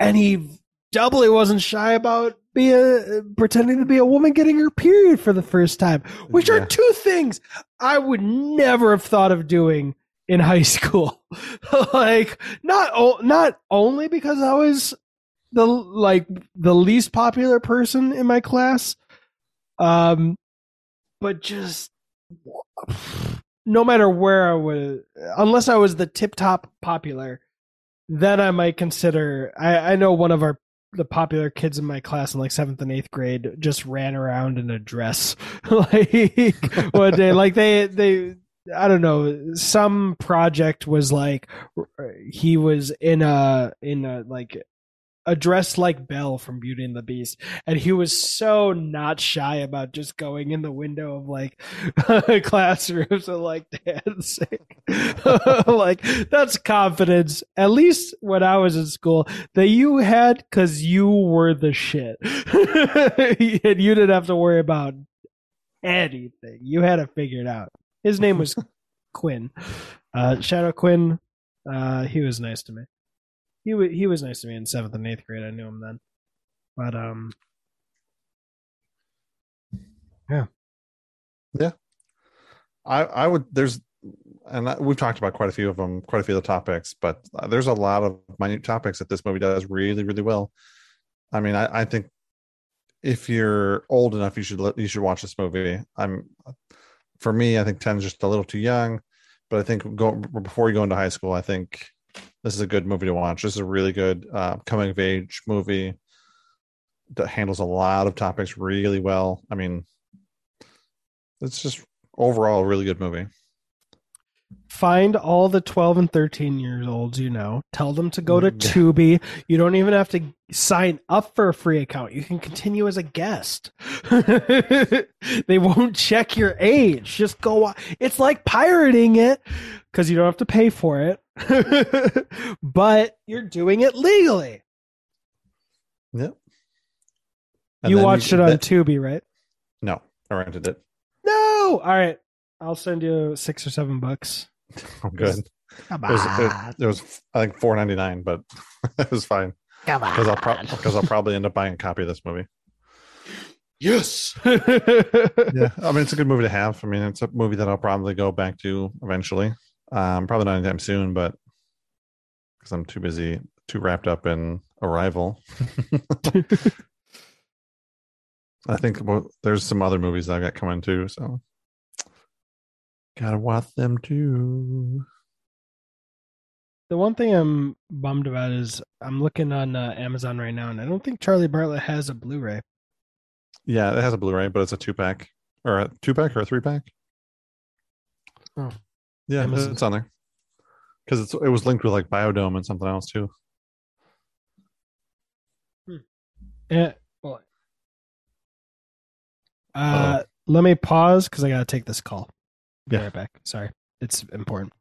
and he doubly wasn't shy about be a, pretending to be a woman getting her period for the first time, which are two things I would never have thought of doing in high school. like not o- not only because I was the like the least popular person in my class, um, but just no matter where I was, unless I was the tip top popular, then I might consider. I, I know one of our the popular kids in my class in like seventh and eighth grade just ran around in a dress like one day like they they i don't know some project was like he was in a in a like a dress like Belle from Beauty and the Beast, and he was so not shy about just going in the window of like classrooms and like dancing. like that's confidence. At least when I was in school, that you had because you were the shit, and you didn't have to worry about anything. You had it figured out. His name was Quinn. Uh, Shadow Quinn. Uh, he was nice to me he was he was nice to me in seventh and eighth grade. I knew him then, but um, yeah, yeah. I I would there's and we've talked about quite a few of them, quite a few of the topics, but there's a lot of minute topics that this movie does really really well. I mean, I, I think if you're old enough, you should you should watch this movie. I'm for me, I think 10 is just a little too young, but I think go before you go into high school, I think this is a good movie to watch. This is a really good uh, coming of age movie that handles a lot of topics really well. I mean, it's just overall a really good movie. Find all the 12 and 13 years olds you know. Tell them to go to yeah. Tubi. You don't even have to sign up for a free account. You can continue as a guest. they won't check your age. Just go. It's like pirating it because you don't have to pay for it but you're doing it legally. Yep. And you watched you, it on that, Tubi, right? No, I rented it. No. All right. I'll send you six or seven bucks. I'm good. Come on. It was, it, it was I think four ninety nine, but it was fine. Come on. Because I'll, pro- because I'll probably end up buying a copy of this movie. Yes. yeah. I mean, it's a good movie to have. I mean, it's a movie that I'll probably go back to eventually. Um, probably not anytime soon, but because I'm too busy, too wrapped up in Arrival. I think well, there's some other movies I've got coming too, so gotta watch them too. The one thing I'm bummed about is I'm looking on uh, Amazon right now, and I don't think Charlie Bartlett has a Blu-ray. Yeah, it has a Blu-ray, but it's a two-pack or a two-pack or a three-pack. Oh, yeah, Amazon. it's on there because it's it was linked with like Biodome and something else too. Hmm. Yeah. Well, uh, let me pause because I gotta take this call. Be yeah. right back. Sorry, it's important.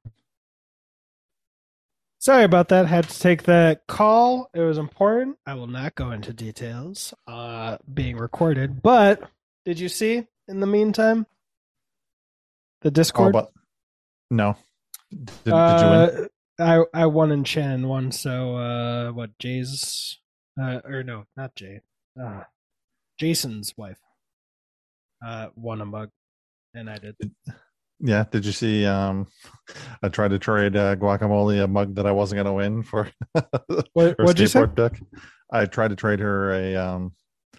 Sorry about that. Had to take that call. It was important. I will not go into details. Uh, being recorded, but did you see in the meantime the Discord? Oh, but no. Did, uh, you win? Uh, I I won and Shannon won. So uh, what? Jay's uh, or no, not Jay. Uh, Jason's wife uh, won a mug, and I did. Yeah. Did you see? Um, I tried to trade uh, guacamole a mug that I wasn't going to win for. what, say? Deck. I tried to trade her a um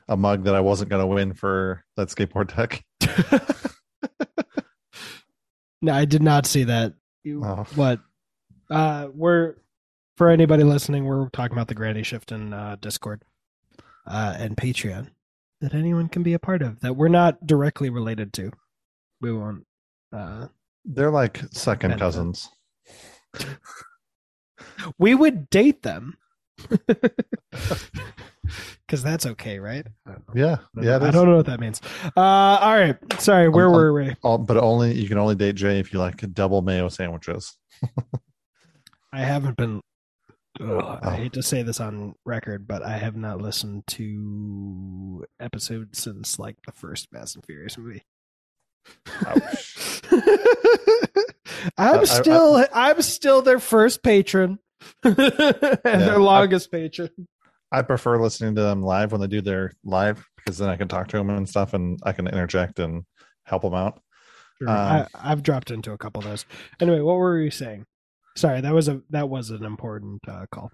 a mug that I wasn't going to win for that skateboard deck. No, I did not see that. You, oh. What? Uh, we're for anybody listening, we're talking about the Granny Shift in uh, Discord uh, and Patreon that anyone can be a part of that we're not directly related to. We won't. Uh, They're like second cousins. we would date them. because that's okay, right? Yeah, yeah. I don't know what that means. Uh, all right, sorry. Where um, were we? All, but only you can only date Jay if you like double mayo sandwiches. I haven't been. Ugh, oh. I hate to say this on record, but I have not listened to episodes since like the first Fast and Furious movie. I'm uh, still I, I, I'm still their first patron and yeah, their longest I, patron. I prefer listening to them live when they do their live because then I can talk to them and stuff and I can interject and help them out. Sure. Um, I, I've dropped into a couple of those. Anyway, what were we saying? Sorry, that was a that was an important uh, call.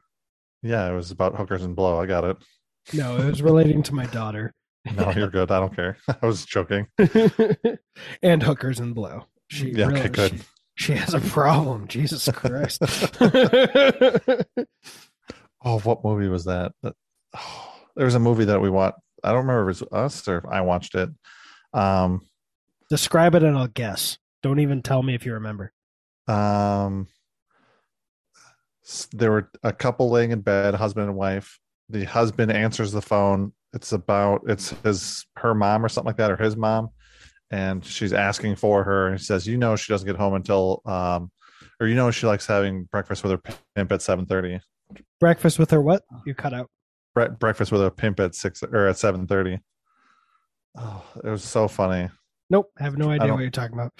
Yeah, it was about hookers and blow. I got it. No, it was relating to my daughter No, you're good. I don't care. I was joking. and hookers and blow. She Yeah, okay, good. She, she has a problem. Jesus Christ. Oh, what movie was that? Oh, there was a movie that we watched. I don't remember if it was us or if I watched it. Um, Describe it and I'll guess. Don't even tell me if you remember. um, there were a couple laying in bed, husband and wife. The husband answers the phone. It's about it's his her mom or something like that, or his mom, and she's asking for her. And he says, "You know, she doesn't get home until, um, or you know, she likes having breakfast with her pimp at seven thirty. Breakfast with her what? You cut out. Bre- breakfast with a pimp at six or at seven thirty. Oh, it was so funny. Nope, I have no idea what you're talking about.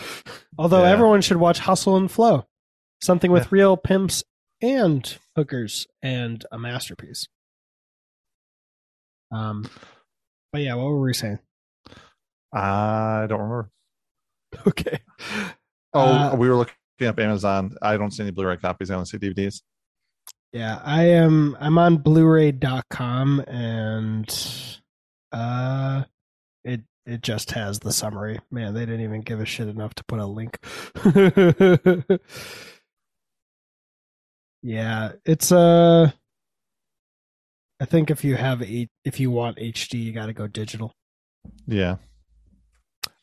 Although Yeah. everyone should watch Hustle and Flow, something with Yeah. real pimps and hookers, and a masterpiece. Um, but yeah, what were we saying? I don't remember. Okay. Oh, Uh, we were looking up Amazon. I don't see any Blu-ray copies. I only see DVDs. Yeah, I am. I'm on Blu-ray.com, and uh, it it just has the summary. Man, they didn't even give a shit enough to put a link. yeah, it's uh, I think if you have a, if you want HD, you got to go digital. Yeah.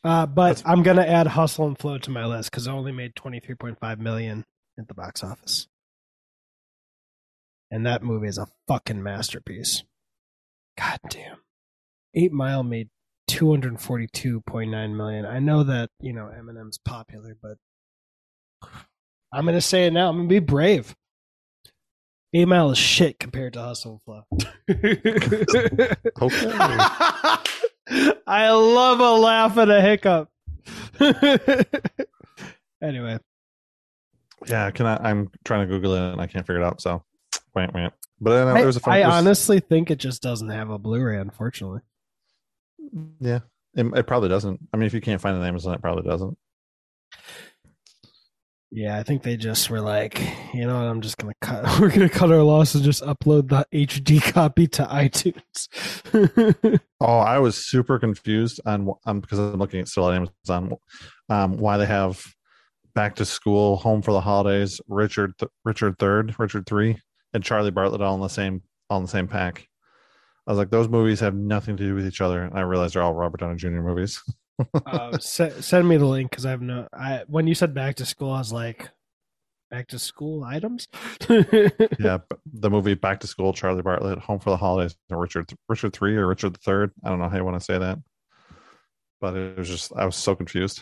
Uh, but That's- I'm gonna add Hustle and Flow to my list because it only made 23.5 million at the box office, and that movie is a fucking masterpiece. God damn, Eight Mile made 242.9 million. I know that you know Eminem's popular, but I'm gonna say it now. I'm gonna be brave. Eight Mile is shit compared to Hustle and Flow. Okay. I love a laugh and a hiccup. anyway, yeah. Can I? I'm trying to Google it and I can't figure it out. So, wait, wait. But I know I, there a fun. I there's- honestly think it just doesn't have a Blu-ray. Unfortunately, yeah. It, it probably doesn't. I mean, if you can't find it on Amazon, it probably doesn't. yeah, I think they just were like, you know, what, I'm just gonna cut. We're gonna cut our loss and just upload the HD copy to iTunes. Oh, I was super confused on um because I'm looking at still at Amazon. Um, why they have back to school, home for the holidays, Richard th- Richard Third, Richard Three, and Charlie Bartlett all in the same all in the same pack. I was like, those movies have nothing to do with each other, and I realized they're all Robert Downey Jr. movies. uh, se- send me the link because I have no. I when you said back to school, I was like, back to school items. yeah, the movie Back to School, Charlie Bartlett, Home for the Holidays, and Richard Richard Three or Richard the Third. I don't know how you want to say that, but it was just I was so confused.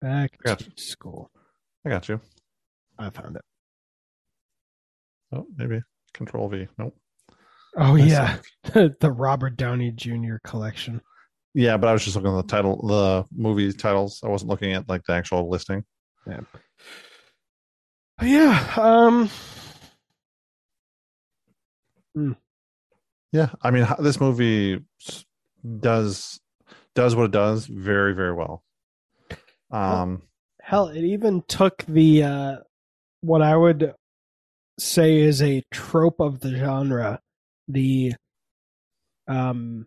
Back to school. I got you. I found it. Oh, maybe Control V. Nope. Oh I yeah, the Robert Downey Jr. collection. Yeah, but I was just looking at the title, the movie titles. I wasn't looking at like the actual listing. But yeah. Um. Yeah, I mean, this movie does does what it does very very well. Um, Hell, it even took the uh, what I would say is a trope of the genre, the um,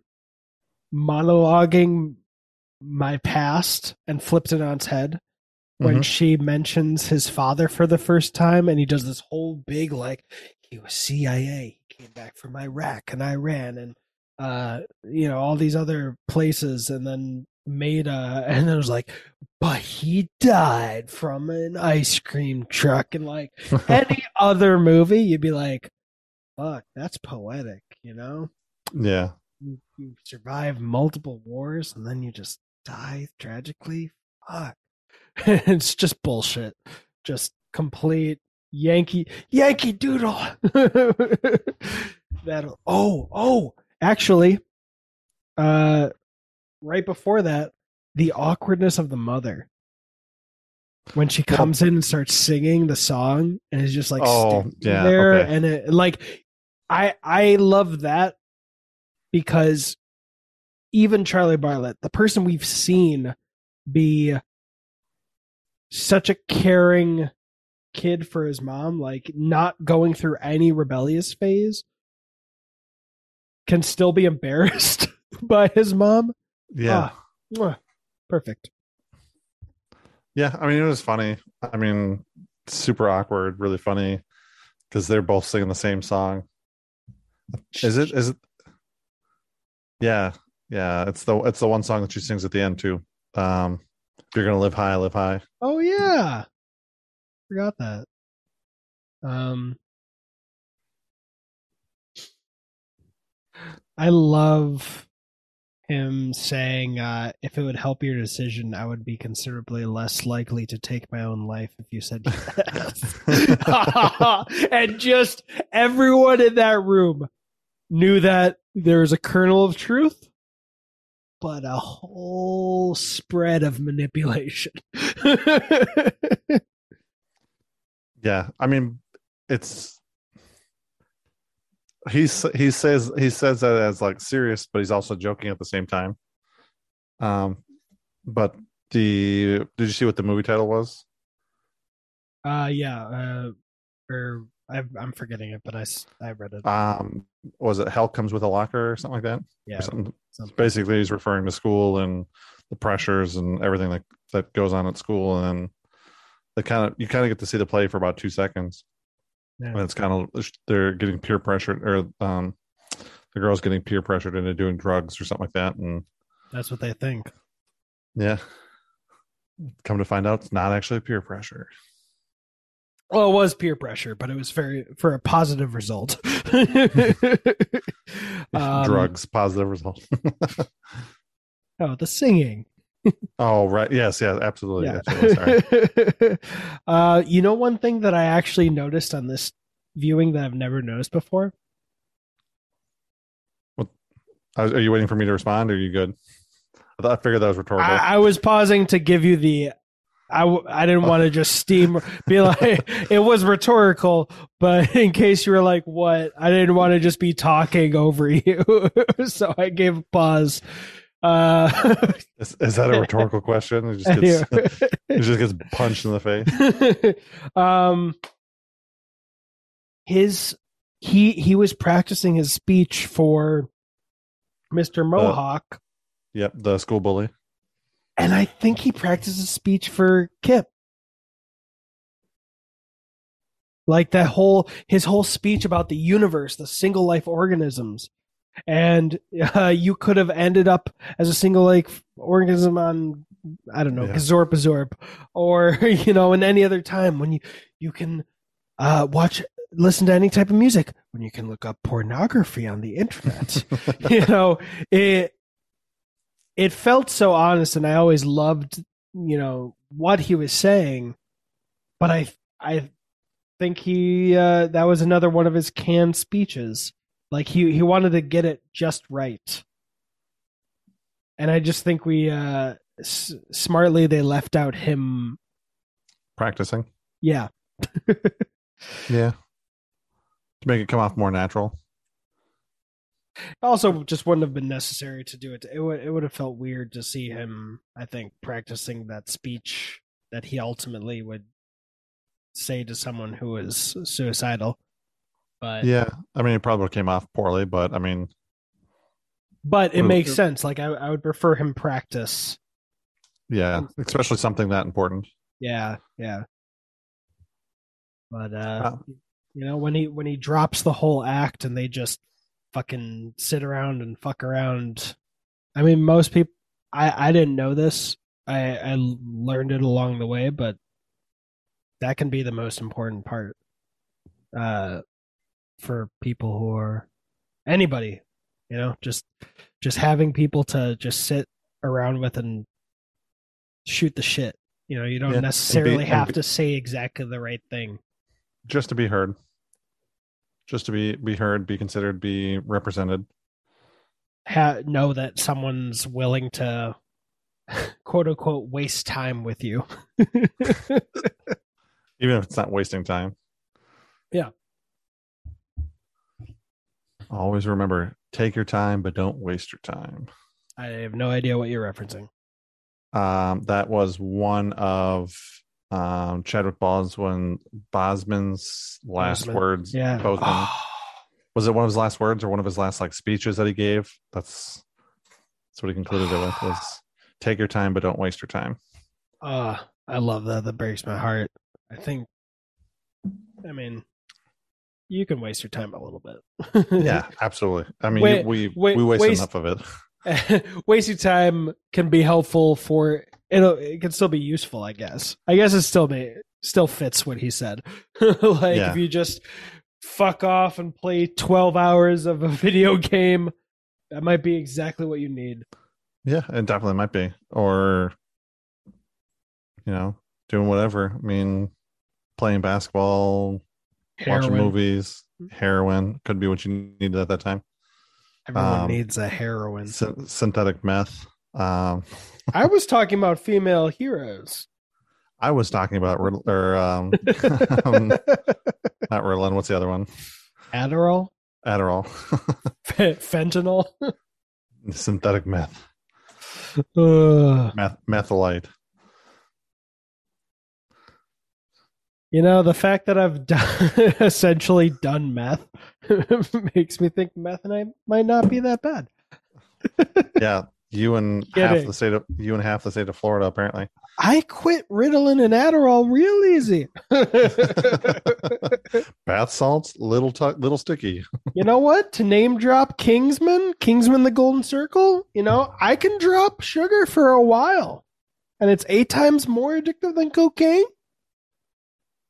monologuing my past, and flipped it on its head when Mhm. she mentions his father for the first time, and he does this whole big like he was CIA, he came back from Iraq and Iran, and uh, you know all these other places, and then made a, and then it was like, but he died from an ice cream truck, and like any other movie, you'd be like, fuck, that's poetic, you know? yeah, You, you survive multiple wars and then you just die tragically. Fuck. it's just bullshit. Just complete Yankee Yankee Doodle. that oh oh actually, uh, right before that, the awkwardness of the mother when she comes in and starts singing the song and is just like Oh, yeah, there okay. and it like I I love that because even Charlie Bartlett, the person we've seen be such a caring kid for his mom, like not going through any rebellious phase, can still be embarrassed by his mom. Yeah. Ah, perfect. Yeah. I mean, it was funny. I mean, super awkward, really funny because they're both singing the same song. Is it? Is it? Yeah. Yeah. It's the it's the one song that she sings at the end too. Um, if you're gonna live high, live high. Oh yeah. Forgot that. Um I love him saying uh if it would help your decision, I would be considerably less likely to take my own life if you said yes. and just everyone in that room knew that there was a kernel of truth but a whole spread of manipulation. Yeah, I mean, it's he's he says he says that as like serious, but he's also joking at the same time. Um, but the did you see what the movie title was? uh yeah, uh or I I'm forgetting it, but I I read it. Um, was it Hell Comes with a Locker or something like that? yeah. Or something. something. Basically, he's referring to school and the pressures and everything that that goes on at school, and then the kind of you kind of get to see the play for about two seconds. Yeah. and it's kind of they're getting peer pressured or um the girl's getting peer pressured into doing drugs or something like that and That's what they think. yeah come to find out it's not actually peer pressure Well, it was peer pressure, but it was very for a positive result. Um, drugs positive result Oh, the singing. Oh right yes yeah absolutely, Yeah. absolutely sorry uh, you know, one thing that I actually noticed on this viewing that I've never noticed before. Was- are you waiting for me to respond or are you good i thought i figured that was rhetorical I, I was pausing to give you the. I, w- I didn't want to just steam be like it was rhetorical, but in case you were like, "What?" I didn't want to just be talking over you, so I gave a pause. Uh, is, is that a rhetorical question? It just gets it just gets punched in the face. Um, his he he was practicing his speech for Mister Mohawk, yep the school bully. And I think he practiced his speech for Kip. Like that whole his whole speech about the universe, the single life organisms, and uh, you could have ended up as a single like organism on I don't know Yeah. Gazorp Azorp, or you know in any other time when you you can uh, watch listen to any type of music when you can look up pornography on the internet. you know it it felt so honest and i always loved you know what he was saying but i i think he uh that was another one of his canned speeches like he he wanted to get it just right. And i just think we uh s- smartly they left out him. Practicing? Yeah. Yeah. To make it come off more natural. Also just wouldn't have been necessary to do it. It would it would have felt weird to see him i think practicing that speech that he ultimately would say to someone who is suicidal but yeah i mean it probably came off poorly but i mean but it makes it- sense. Like I, I would prefer him practice. Yeah especially something that important. Yeah yeah. But uh Wow. you know when he when he drops the whole act and they just fucking sit around and fuck around. I mean most people i i didn't know this. I i learned it along the way but that can be the most important part. Uh for people who are anybody you know just just having people to just sit around with and shoot the shit. You know you don't Yeah, and be- necessarily have be- to say exactly the right thing. Just to be heard. Just to be be heard be considered be represented. Ha- know that someone's willing to quote unquote waste time with you. even if it's not wasting time. Yeah. Always remember take your time but don't waste your time I have no idea what you're referencing. Um, that was one of um, Chadwick Bosman Bosman's last Boseman. words. Yeah. Boseman. was it one of his last words or one of his last like speeches that he gave? That's that's what he concluded it with was take your time but don't waste your time. Uh, I love that. That breaks my heart. I think, I mean, you can waste your time a little bit. Yeah, absolutely. I mean, Wait, we wait, we waste waste- enough of it. wasting time can be helpful for it'll it can still be useful i guess i guess it still may still fits what he said like Yeah. if you just fuck off and play 12 hours of a video game that might be exactly what you need Yeah, it definitely might be. Or you know, doing whatever. I mean, playing basketball, watching movies, heroin could be what you needed at that time. everyone um, needs a heroin Syn- synthetic meth. Um, i was talking about female heroes I was talking about or um, um, not Ritalin. What's the other one? adderall Adderall, fentanyl synthetic meth, Ugh. meth, methylite. You know, the fact that I've done, essentially done meth makes me think meth and I might not be that bad. Yeah, you and half Kidding. the state of you and half the state of Florida apparently. I quit Ritalin and Adderall real easy. Bath salts, little tu- little sticky. you know what? To name drop Kingsman, Kingsman the Golden Circle, you know, I can drop sugar for a while. And it's eight times more addictive than cocaine.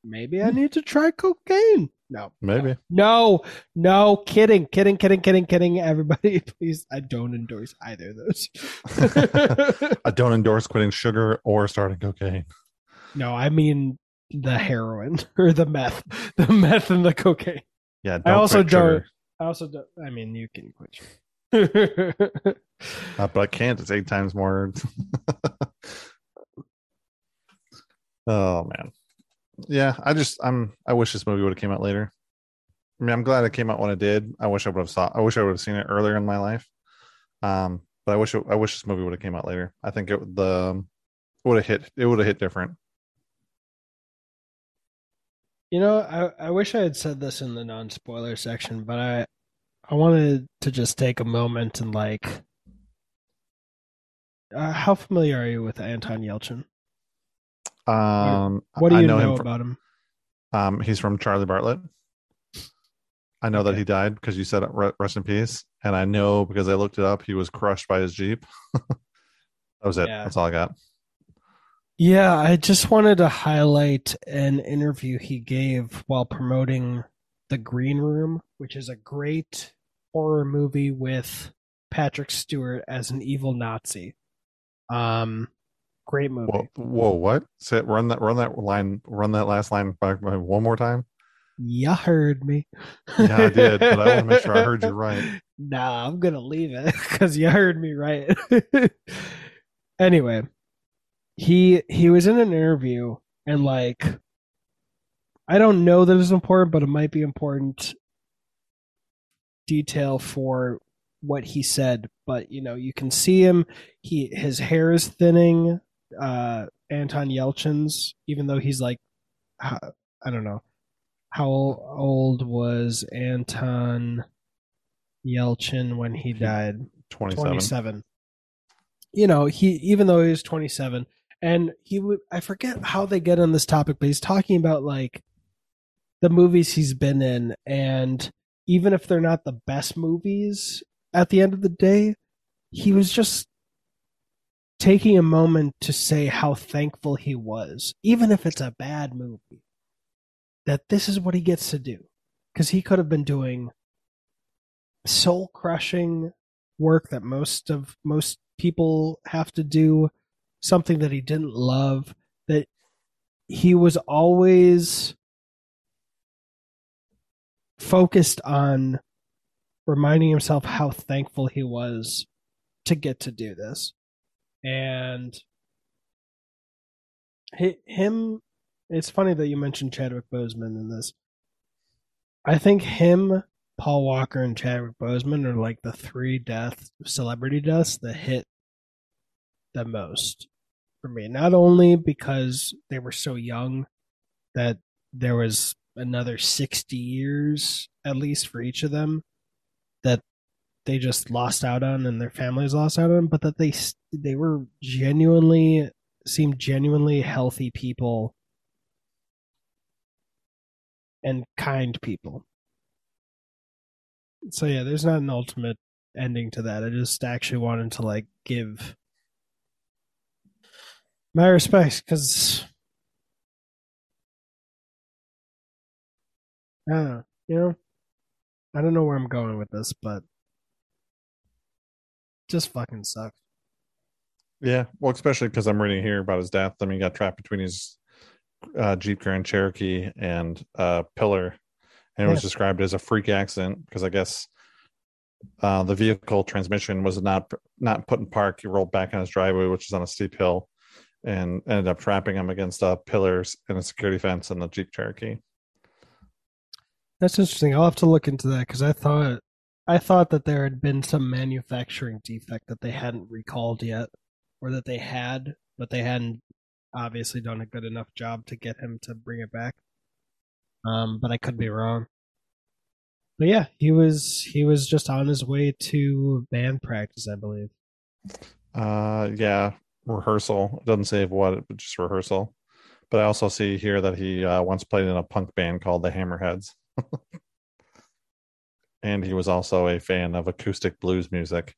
Maybe I need to try cocaine. No. Maybe. No, no, kidding, kidding, kidding, kidding, kidding. Everybody, please, I don't endorse either of those. I don't endorse quitting sugar or starting cocaine. no, I mean the heroin or the meth, the meth and the cocaine. Yeah, I don't also sugar. I also don't. I mean, you can quit. sugar. Uh, but I can't. It's eight times more. oh man, yeah. I just I'm I wish this movie would have came out later. I mean, I'm glad it came out when it did. I wish I would have saw. I wish I would have seen it earlier in my life. Um, but I wish it, I wish this movie would have came out later. I think it the would have hit. It would have hit different. you know, I I wish I had said this in the non spoiler section, but I I wanted to just take a moment and like. Uh, how familiar are you with Anton Yelchin? Um, What do I you know, know, him from, about him? Um, he's from Charlie Bartlett. I know that he died because you said rest in peace, and I know because I looked it up. He was crushed by his jeep. that was it. Yeah. That's all I got. Yeah, I just wanted to highlight an interview he gave while promoting The Green Room, which is a great horror movie with Patrick Stewart as an evil Nazi. Um, great movie. Whoa, whoa, what? Say, run that, run that line, run that last line back one more time. You heard me. Yeah, I did, but I wanna make sure I heard you right. Nah, I'm gonna leave it because you heard me right. anyway, he he was in an interview and like I don't know that it's important, but it might be important detail for what he said. But you know, you can see him. He his hair is thinning. Uh, Anton Yelchin's, even though he's like, I don't know, how old was Anton Yelchin when he died? 27. 27 you know he even though he was 27 and he would i forget how they get on this topic but he's talking about like the movies he's been in and even if they're not the best movies at the end of the day he was just taking a moment to say how thankful he was even if it's a bad movie that this is what he gets to do. Because he could have been doing soul crushing work that most of most people have to do something that he didn't love that he was always focused on reminding himself how thankful he was to get to do this and hi- him it's funny that you mentioned Chadwick Boseman in this I think him Paul Walker and Chadwick Boseman are like the three death celebrity deaths that hit the most for me. Not only because they were so young that there was another 60 years at least for each of them that they just lost out on and their families lost out on, but that they they were genuinely seemed genuinely healthy people and kind people. So yeah, there's not an ultimate ending to that. I just actually wanted to like give my respects because I you know, I don't know where I'm going with this, but just fucking sucks. Yeah, well, especially because I'm reading here about his death. I mean, he got trapped between his uh, Jeep Grand Cherokee and uh, pillar, and it was described as a freak accident because I guess uh, the vehicle transmission was not not put in park. He rolled back on his driveway, which is on a steep hill, and ended up trapping him against uh, pillars and a security fence in the Jeep Cherokee. That's interesting. I'll have to look into that because I thought I thought that there had been some manufacturing defect that they hadn't recalled yet, or that they had, but they hadn't obviously done a good enough job to get him to bring it back. Um, but I could be wrong. But yeah, he was he was just on his way to band practice, I believe. Uh, yeah, rehearsal. Doesn't say what, but just rehearsal. But I also see here that he uh, once played in a punk band called the Hammerheads. and he was also a fan of acoustic blues music.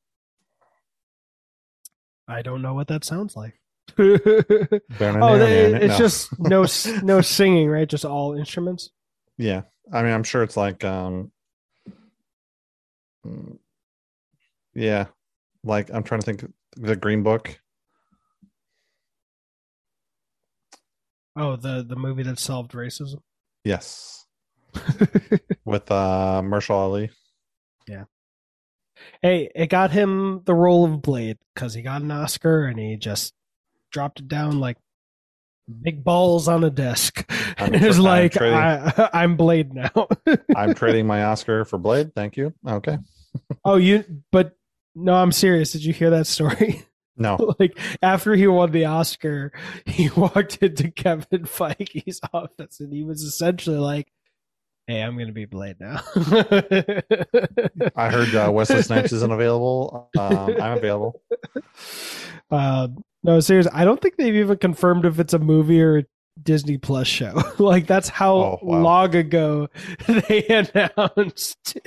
I don't know what that sounds like. Oh, they, it's just no no singing, right? Just all instruments. yeah. I mean, I'm sure it's like um mm, yeah, like I'm trying to think the Green Book. Oh, the the movie that solved racism. Yes, with uh Mahershala Ali. Hey, it got him the role of Blade because he got an Oscar and he just dropped it down like big balls on a desk. I'm it was I'm like trading- I, I'm Blade now. I'm trading my Oscar for Blade. Thank you. Okay. oh, you? But no, I'm serious. Did you hear that story? No. like after he won the Oscar, he walked into Kevin Feige's office and he was essentially like, "Hey, I'm gonna be Blade now." I heard uh, Wesley Snipes isn't available. Um, I'm available. Uh, no, seriously, I don't think they've even confirmed if it's a movie or a Disney Plus show. like that's how Oh, wow. long ago they announced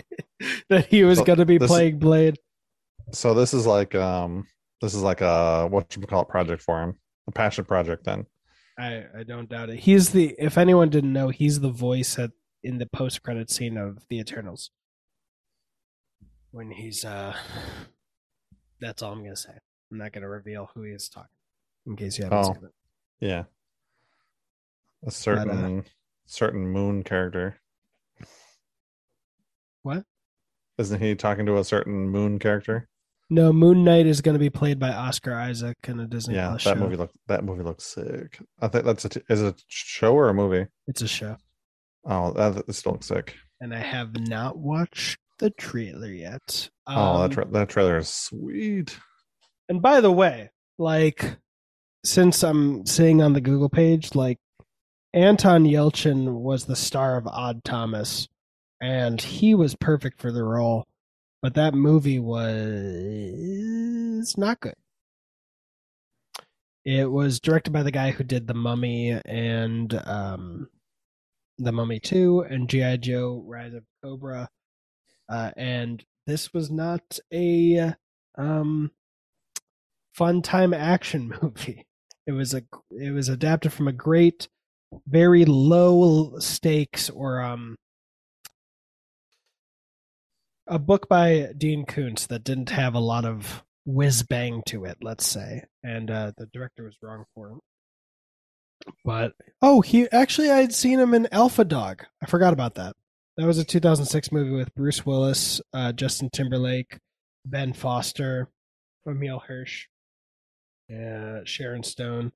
that he was So going to be playing Blade. So this is like um this is like a what you call it project for him, a passion project. Then I I don't doubt it. He's the if anyone didn't know, he's the voice at in the post credit scene of the Eternals. When he's uh, that's all I'm gonna say. I'm not gonna reveal who he is talking in case you haven't Oh. seen it. yeah, a certain certain moon character. What? Isn't he talking to a certain moon character? No, Moon Knight is going to be played by Oscar Isaac in a Disney yeah, Plus that show. movie look that movie looks sick. I think that's a t- is it a show or a movie? It's a show, Oh, that, still looks sick. and I have not watched the trailer yet. oh, Um, that tra- that trailer is sweet. and by the way, like since I'm seeing on the Google page, like Anton Yelchin was the star of Odd Thomas, and he was perfect for the role, but that movie was not good. It was directed by the guy who did The Mummy and um, The Mummy 2 and G.I. Joe Rise of Cobra. Uh, and this was not a um, fun time action movie. It was a it was adapted from a great, very low stakes or um a book by Dean Koontz that didn't have a lot of whiz bang to it, let's say, and uh, the director was wrong for. But oh, he actually I'd seen him in Alpha Dog. I forgot about that. That was a 2006 movie with Bruce Willis, uh, Justin Timberlake, Ben Foster, Emile Hirsch, uh, Sharon Stone.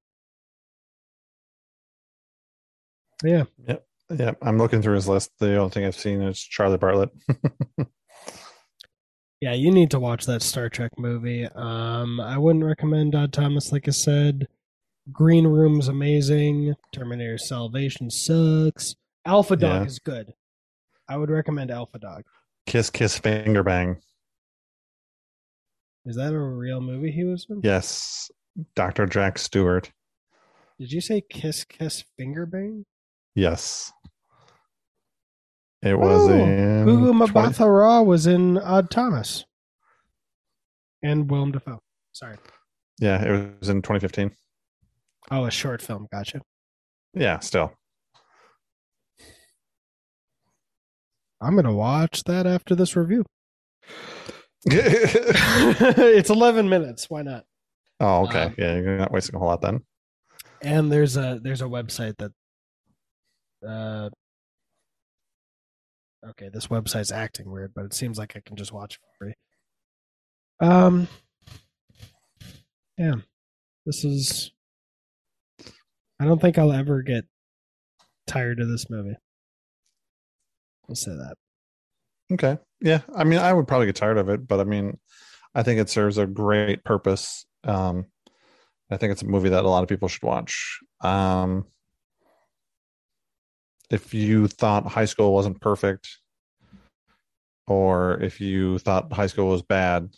Yeah, Yep. Yeah, I'm looking through his list. The only thing I've seen is Charlie Bartlett. Yeah, you need to watch that Star Trek movie. Um, I wouldn't recommend Odd Thomas, like I said. Green Room's amazing. Terminator Salvation sucks. Alpha Dog Yeah. is good. I would recommend Alpha Dog. Kiss Kiss Finger Bang. Is that a real movie he was in? Yes. Dr. Jack Stewart. Did you say Kiss Kiss Finger Bang? Yes. It was Oh, in Gugu 20 Mabatha Raw was in Odd Thomas. And Willem Dafoe. Sorry. Yeah, it was in 2015. Oh, a short film. Gotcha. Yeah, still. I'm going to watch that after this review. it's 11 minutes. Why not? Oh, okay. Um, yeah, you're not wasting a whole lot then. and there's a there's a website that uh okay this website's acting weird but it seems like i can just watch it for free um yeah this is i don't think i'll ever get tired of this movie i'll say that Okay. Yeah. I mean, I would probably get tired of it, but I mean, I think it serves a great purpose. Um, I think it's a movie that a lot of people should watch. Um, if you thought high school wasn't perfect, or if you thought high school was bad,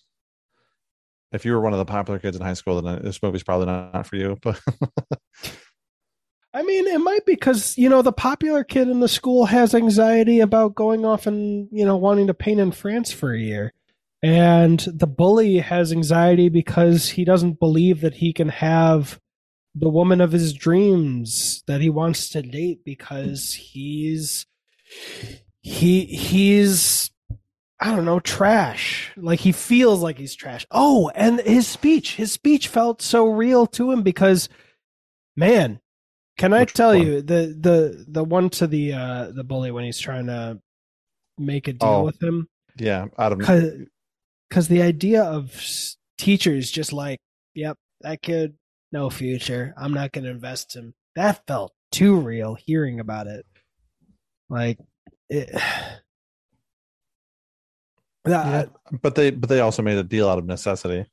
if you were one of the popular kids in high school, then this movie's probably not for you. But I mean, it might be because you know the popular kid in the school has anxiety about going off and you know wanting to paint in France for a year, and the bully has anxiety because he doesn't believe that he can have the woman of his dreams that he wants to date because he's he he's I don't know trash. Like he feels like he's trash. Oh, and his speech, his speech felt so real to him because man can I tell one? you the the the one to the uh the bully when he's trying to make a deal Oh. with him? yeah, out of Because the idea of teachers just like, yep, that kid, no future. I'm not going to invest him. That felt too real. Hearing about it, like it. yeah, but they but they also made a deal out of necessity.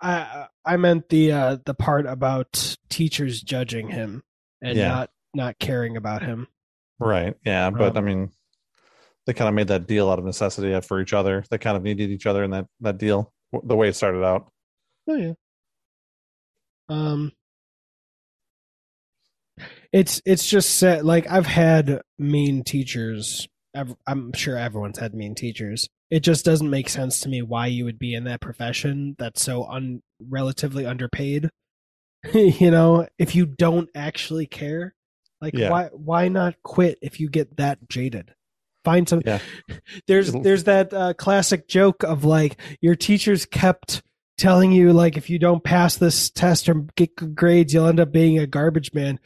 I I meant the uh the part about teachers judging him and Yeah. not not caring about him. Right. Yeah. But I Um, mean, they kind of made that deal out of necessity for each other. They kind of needed each other in that that deal. The way it started out. Oh yeah. Um it's it's just set like I've had mean teachers. I'm sure everyone's had mean teachers. It just doesn't make sense to me why you would be in that profession that's so un relatively underpaid. you know, if you don't actually care, like Yeah. why why not quit if you get that jaded? Find some Yeah. there's there's that uh, classic joke of like your teachers kept telling you like if you don't pass this test or get good grades you'll end up being a garbage man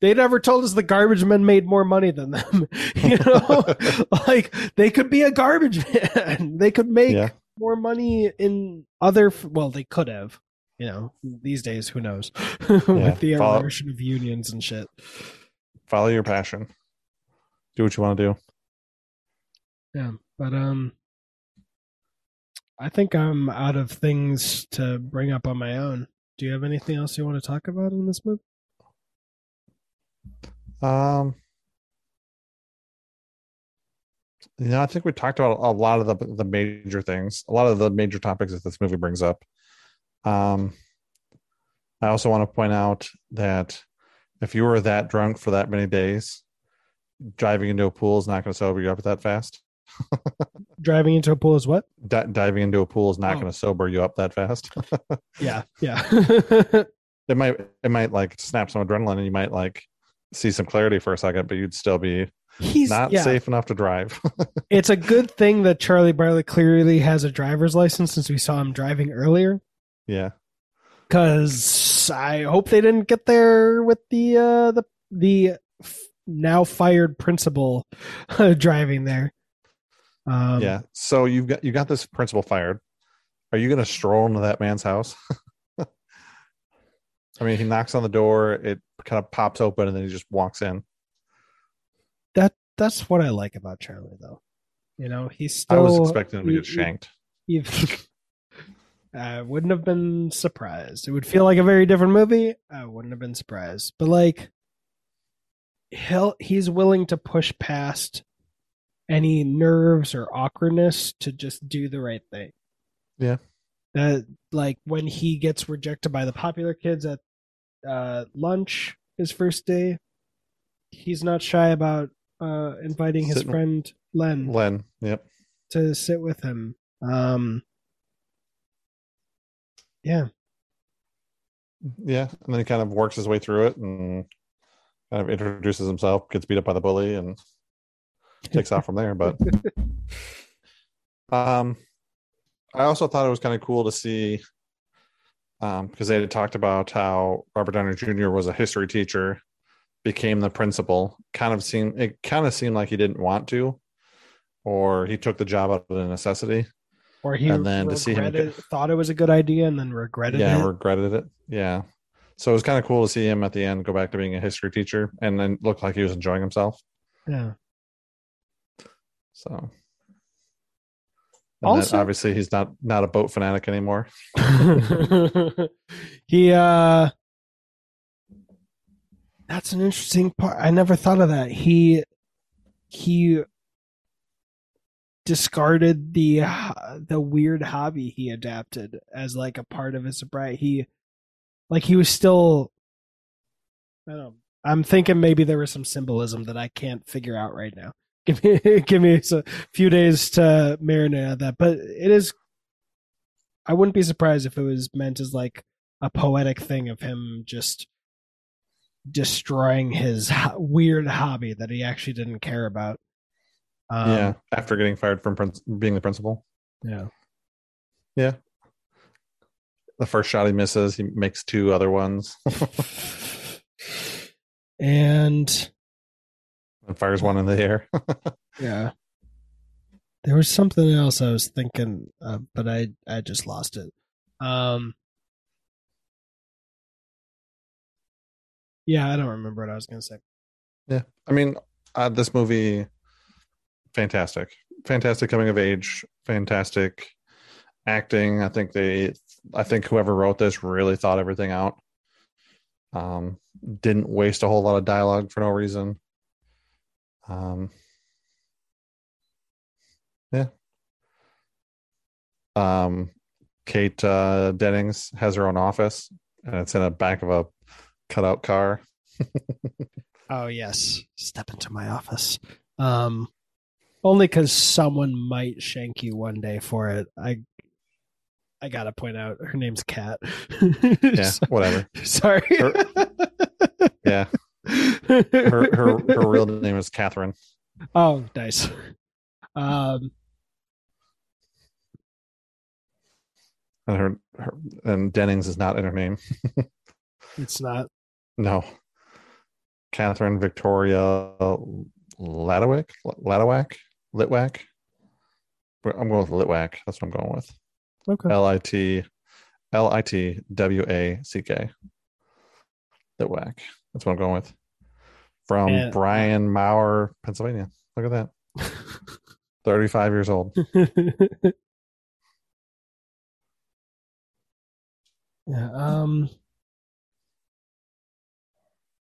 they never told us the garbage men made more money than them you know like they could be a garbage man they could make Yeah. more money in other well they could have you know these days who knows with the follow- erosion of unions and shit Follow your passion. Do what you want to do. Yeah, but um, I think I'm out of things to bring up on my own. Do you have anything else you want to talk about in this movie? Um. Yeah, I think we talked about a lot of the the major things, a lot of the major topics that this movie brings up. Um, I also want to point out that if you were that drunk for that many days, driving into a pool is not going to sober you up that fast. Driving into a pool is what? Di- diving into a pool is not Oh. going to sober you up that fast. Yeah, yeah. it might it might like snap some adrenaline and you might like see some clarity for a second, but you'd still be He's not yeah. safe enough to drive. It's a good thing that Charlie Bartlett clearly has a driver's license since we saw him driving earlier. yeah. Because I hope they didn't get there with the uh, the the now fired principal driving there. Um, yeah. So you've got you got this principal fired. Are you going to stroll into that man's house? I mean, he knocks on the door. It kind of pops open and then he just walks in. That that's what I like about Charlie, though. You know, he's I was expecting him to get shanked. he- I wouldn't have been surprised. It would feel like a very different movie. I wouldn't have been surprised. But like, he'll he's willing to push past any nerves or awkwardness to just do the right thing. Yeah. That like when he gets rejected by the popular kids at uh, lunch his first day, he's not shy about uh, inviting his Sitting- friend Len Len. Yep. to sit with him. Um, yeah, Yeah. And then he kind of works his way through it and kind of introduces himself, gets beat up by the bully, and takes off from there. But um, I also thought it was kind of cool to see um, because they had talked about how Robert Downey Jr. was a history teacher, became the principal. Kind of seemed it kind of seemed like he didn't want to, or he took the job out of the necessity. or he And then to see him thought it was a good idea and then regretted yeah, it. Yeah, regretted it. Yeah. So it was kind of cool to see him at the end go back to being a history teacher and then look like he was enjoying himself. yeah, So and Also- then obviously he's not not a boat fanatic anymore. he uh, that's an interesting part. I never thought of that. He he discarded the the weird hobby he adapted as like a part of his sobriety. He like he was still I don't know. I'm thinking maybe there was some symbolism that I can't figure out right now. Give me give me a few days to marinate on that. But it is I wouldn't be surprised if it was meant as like a poetic thing of him just destroying his ho- weird hobby that he actually didn't care about. Um, yeah, after getting fired from prin- being the principal. yeah. Yeah. The first shot he misses, he makes two other ones and and fires one in the air. yeah, there was something else I was thinking, of, but I I just lost it. Um, yeah, I don't remember what I was gonna say. yeah, I mean, uh, this movie, fantastic, fantastic coming of age, fantastic acting. I think they, I think whoever wrote this really thought everything out. Um, didn't waste a whole lot of dialogue for no reason. Um, yeah. Um, Kate uh, Dennings has her own office, and it's in the back of a cutout car. Oh yes, step into my office. Um, only because someone might shank you one day for it. I, I gotta point out her name's Kat. Yeah, whatever. Sorry. Yeah, her her her real name is Catherine. oh, nice. Um, And her, her and Dennings is not in her name. it's not. No. Catherine Victoria Latowick? Latowack? Litwack? I'm going with Litwack. That's what I'm going with. Okay. L I T L I T W A C K. Litwack. That's what I'm going with. From And- Bryn Mawr, Pennsylvania. Look at that. 35 years old. yeah. Um.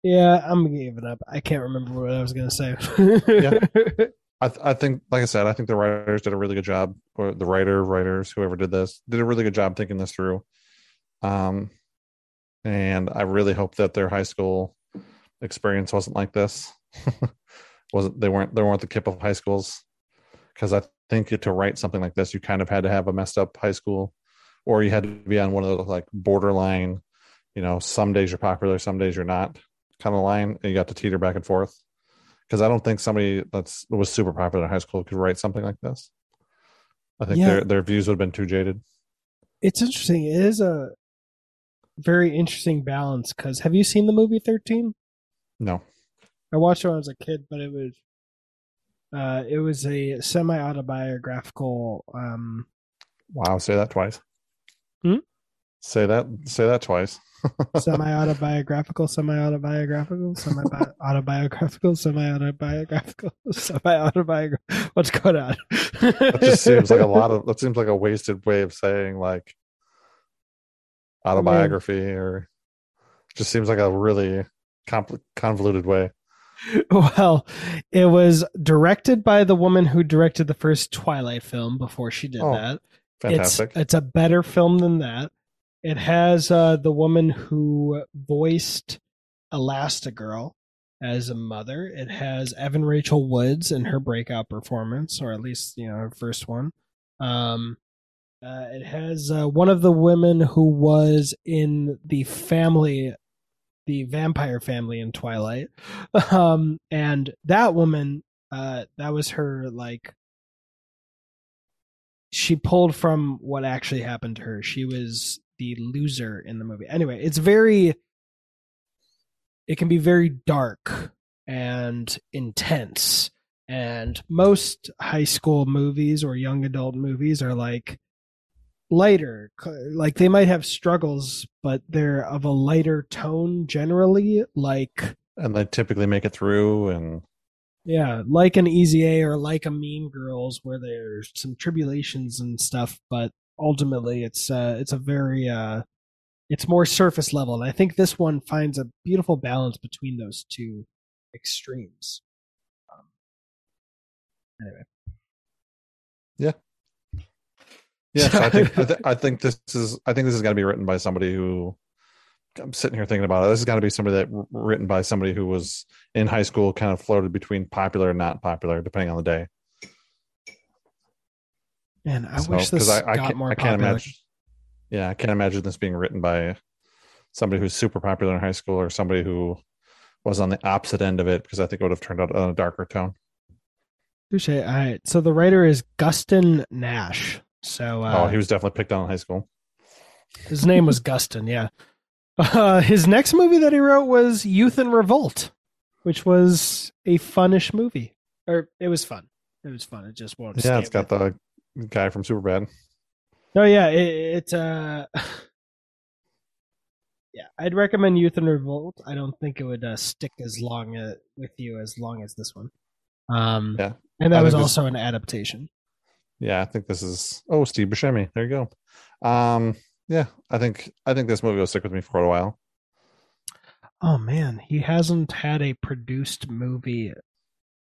Yeah, I'm giving up. I can't remember what I was gonna say. I, th- I think, like I said, I think the writers did a really good job, or the writer, writers, whoever did this, did a really good job thinking this through. Um, and I really hope that their high school experience wasn't like this. wasn't they weren't they weren't the kip of high schools? Because I think to write something like this, you kind of had to have a messed up high school, or you had to be on one of those like borderline, you know, some days you're popular, some days you're not, kind of line, and you got to teeter back and forth because I don't think somebody that's was super popular in high school could write something like this. I think Yeah. their their views would have been too jaded. it's interesting. It is a very interesting balance. Because have you seen the movie Thirteen? No, I watched it when I was a kid, but it was uh it was a semi autobiographical um wow, say that twice. Hmm? Say that. Say that twice. semi autobiographical, semi autobiographical, semi autobiographical, semi autobiographical, semi autobiographical. What's going on? That just seems like a lot of. That seems like a wasted way of saying like autobiography, or just seems like a really compl- convoluted way. Well, it was directed by the woman who directed the first Twilight film before she did Oh, that. Fantastic. It's it's a better film than that. It has uh, the woman who voiced Elastigirl as a mother. It has Evan Rachel Woods in her breakout performance, or at least you know her first one. Um, uh, it has uh, one of the women who was in the family, the vampire family in Twilight, um, and that woman, uh, that was her like she pulled from what actually happened to her. She was the loser in the movie. Anyway, it's very it can be very dark and intense. And most high school movies or young adult movies are like lighter. Like they might have struggles, but they're of a lighter tone generally. Like and they typically make it through, and yeah, like an Easy A or like a Mean Girls, where there's some tribulations and stuff, but ultimately it's uh, it's a very uh, it's more surface level, and I think this one finds a beautiful balance between those two extremes. Um, anyway, yeah, so I think I, th- I think this is I think this is going to be written by somebody who I'm sitting here thinking about it. This is going to be somebody that written by somebody who was in high school, kind of floated between popular and not popular, depending on the day. and I So, wish this I, I got can't, more I can't popular. imagine. Yeah, I can't imagine this being written by somebody who's super popular in high school or somebody who was on the opposite end of it because I think it would have turned out on a darker tone. Touche. All right, so the writer is Gustin Nash. So uh, oh, he was definitely picked on in high school. His name was Gustin, yeah. Uh, his next movie that he wrote was Youth in Revolt, which was a funnish movie. Or it was fun. It was fun. It just won't. Yeah, it's got the guy from Superbad. No, yeah, it, it uh, yeah, I'd recommend Youth in Revolt. I don't think it would uh, stick as long uh, with you as long as this one. Um, Yeah. and that was also an adaptation. Yeah, I think this is oh Steve Buscemi. There you go. Um, yeah, I think I think this movie will stick with me for a while. Oh man, he hasn't had a produced movie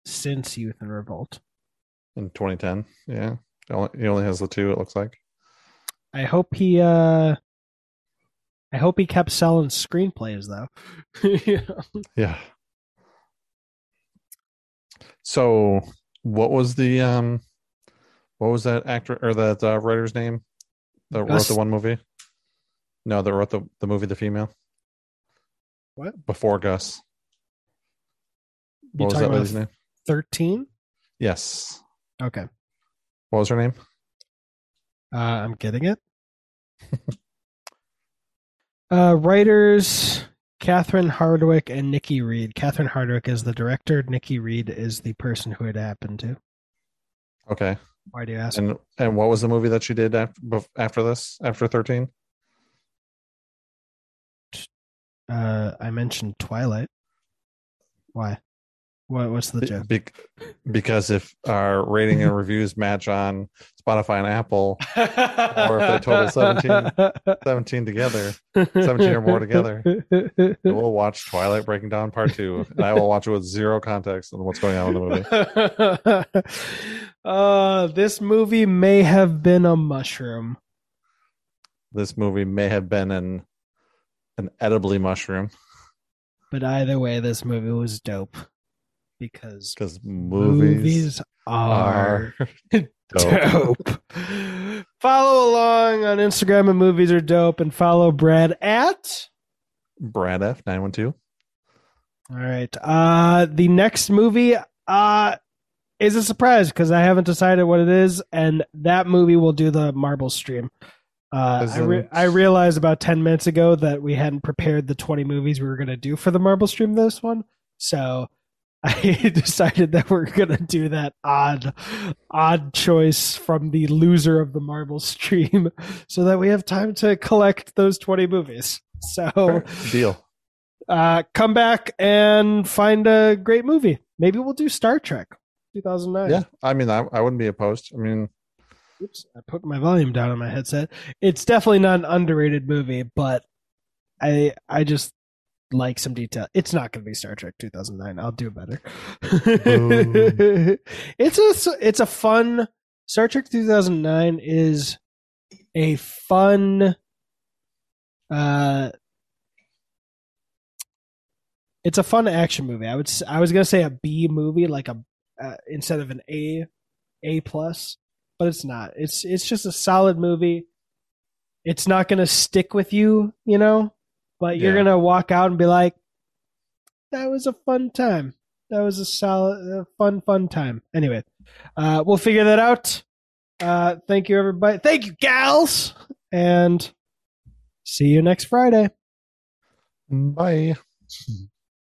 since Youth in Revolt. in 2010. Yeah, he only, he only has the two. It looks like. I hope he uh I hope he kept selling screenplays though. Yeah. Yeah. So, what was the um, what was that actor or that uh, writer's name that Gus- wrote the one movie? No, that wrote the the movie The Female. What? before Gus? You What was talking that lady's name? 13? Yes. Okay. What was her name? Uh I'm getting it. uh writers Catherine Hardwicke and Nikki Reed. Catherine Hardwicke is the director, Nikki Reed is the person who it happened to. Okay. Why do you ask? And and what was the movie that she did after after this after 13? Uh I mentioned Twilight. Why? What what's the joke? Be- because if our rating and reviews match on Spotify and Apple, Or if they total 17. 17 together, 17 or more together, we'll watch Twilight Breaking Down Part 2. And I will watch it with zero context on what's going on in the movie. uh, this movie may have been a mushroom. This movie may have been an an edibly mushroom But either way, this movie was dope because because movies, movies are are dope. dope. follow along on Instagram and movies are dope and follow Brad at Brad F nine one two. All right. Uh the next movie uh is a surprise because I haven't decided what it is, and that movie will do the Marvel stream. Uh, I, re- I realized about ten minutes ago that we hadn't prepared the twenty movies we were going to do for the Marvel stream. This one, so I decided that we're gonna do that odd, odd choice from the loser of the Marvel stream, so that we have time to collect those twenty movies. So, Deal. uh, come back and find a great movie. Maybe we'll do Star Trek, two thousand nine. Yeah. I mean, I, I wouldn't be opposed. I mean, Oops, I put my volume down on my headset. It's definitely not an underrated movie, but I I just like some detail. It's not going to be Star Trek 2009. I'll do better. it's a it's a fun Star Trek 2009 is a fun uh it's a fun action movie. I would I was going to say a B movie like a uh, instead of an A A plus but it's not. It's it's just a solid movie. It's not gonna stick with you, you know, but you're Yeah. gonna walk out and be like, "That was a fun time. That was a solid, a fun, fun time." Anyway, uh, we'll figure that out. Uh, thank you, everybody. Thank you, gals, and see you next Friday. bye.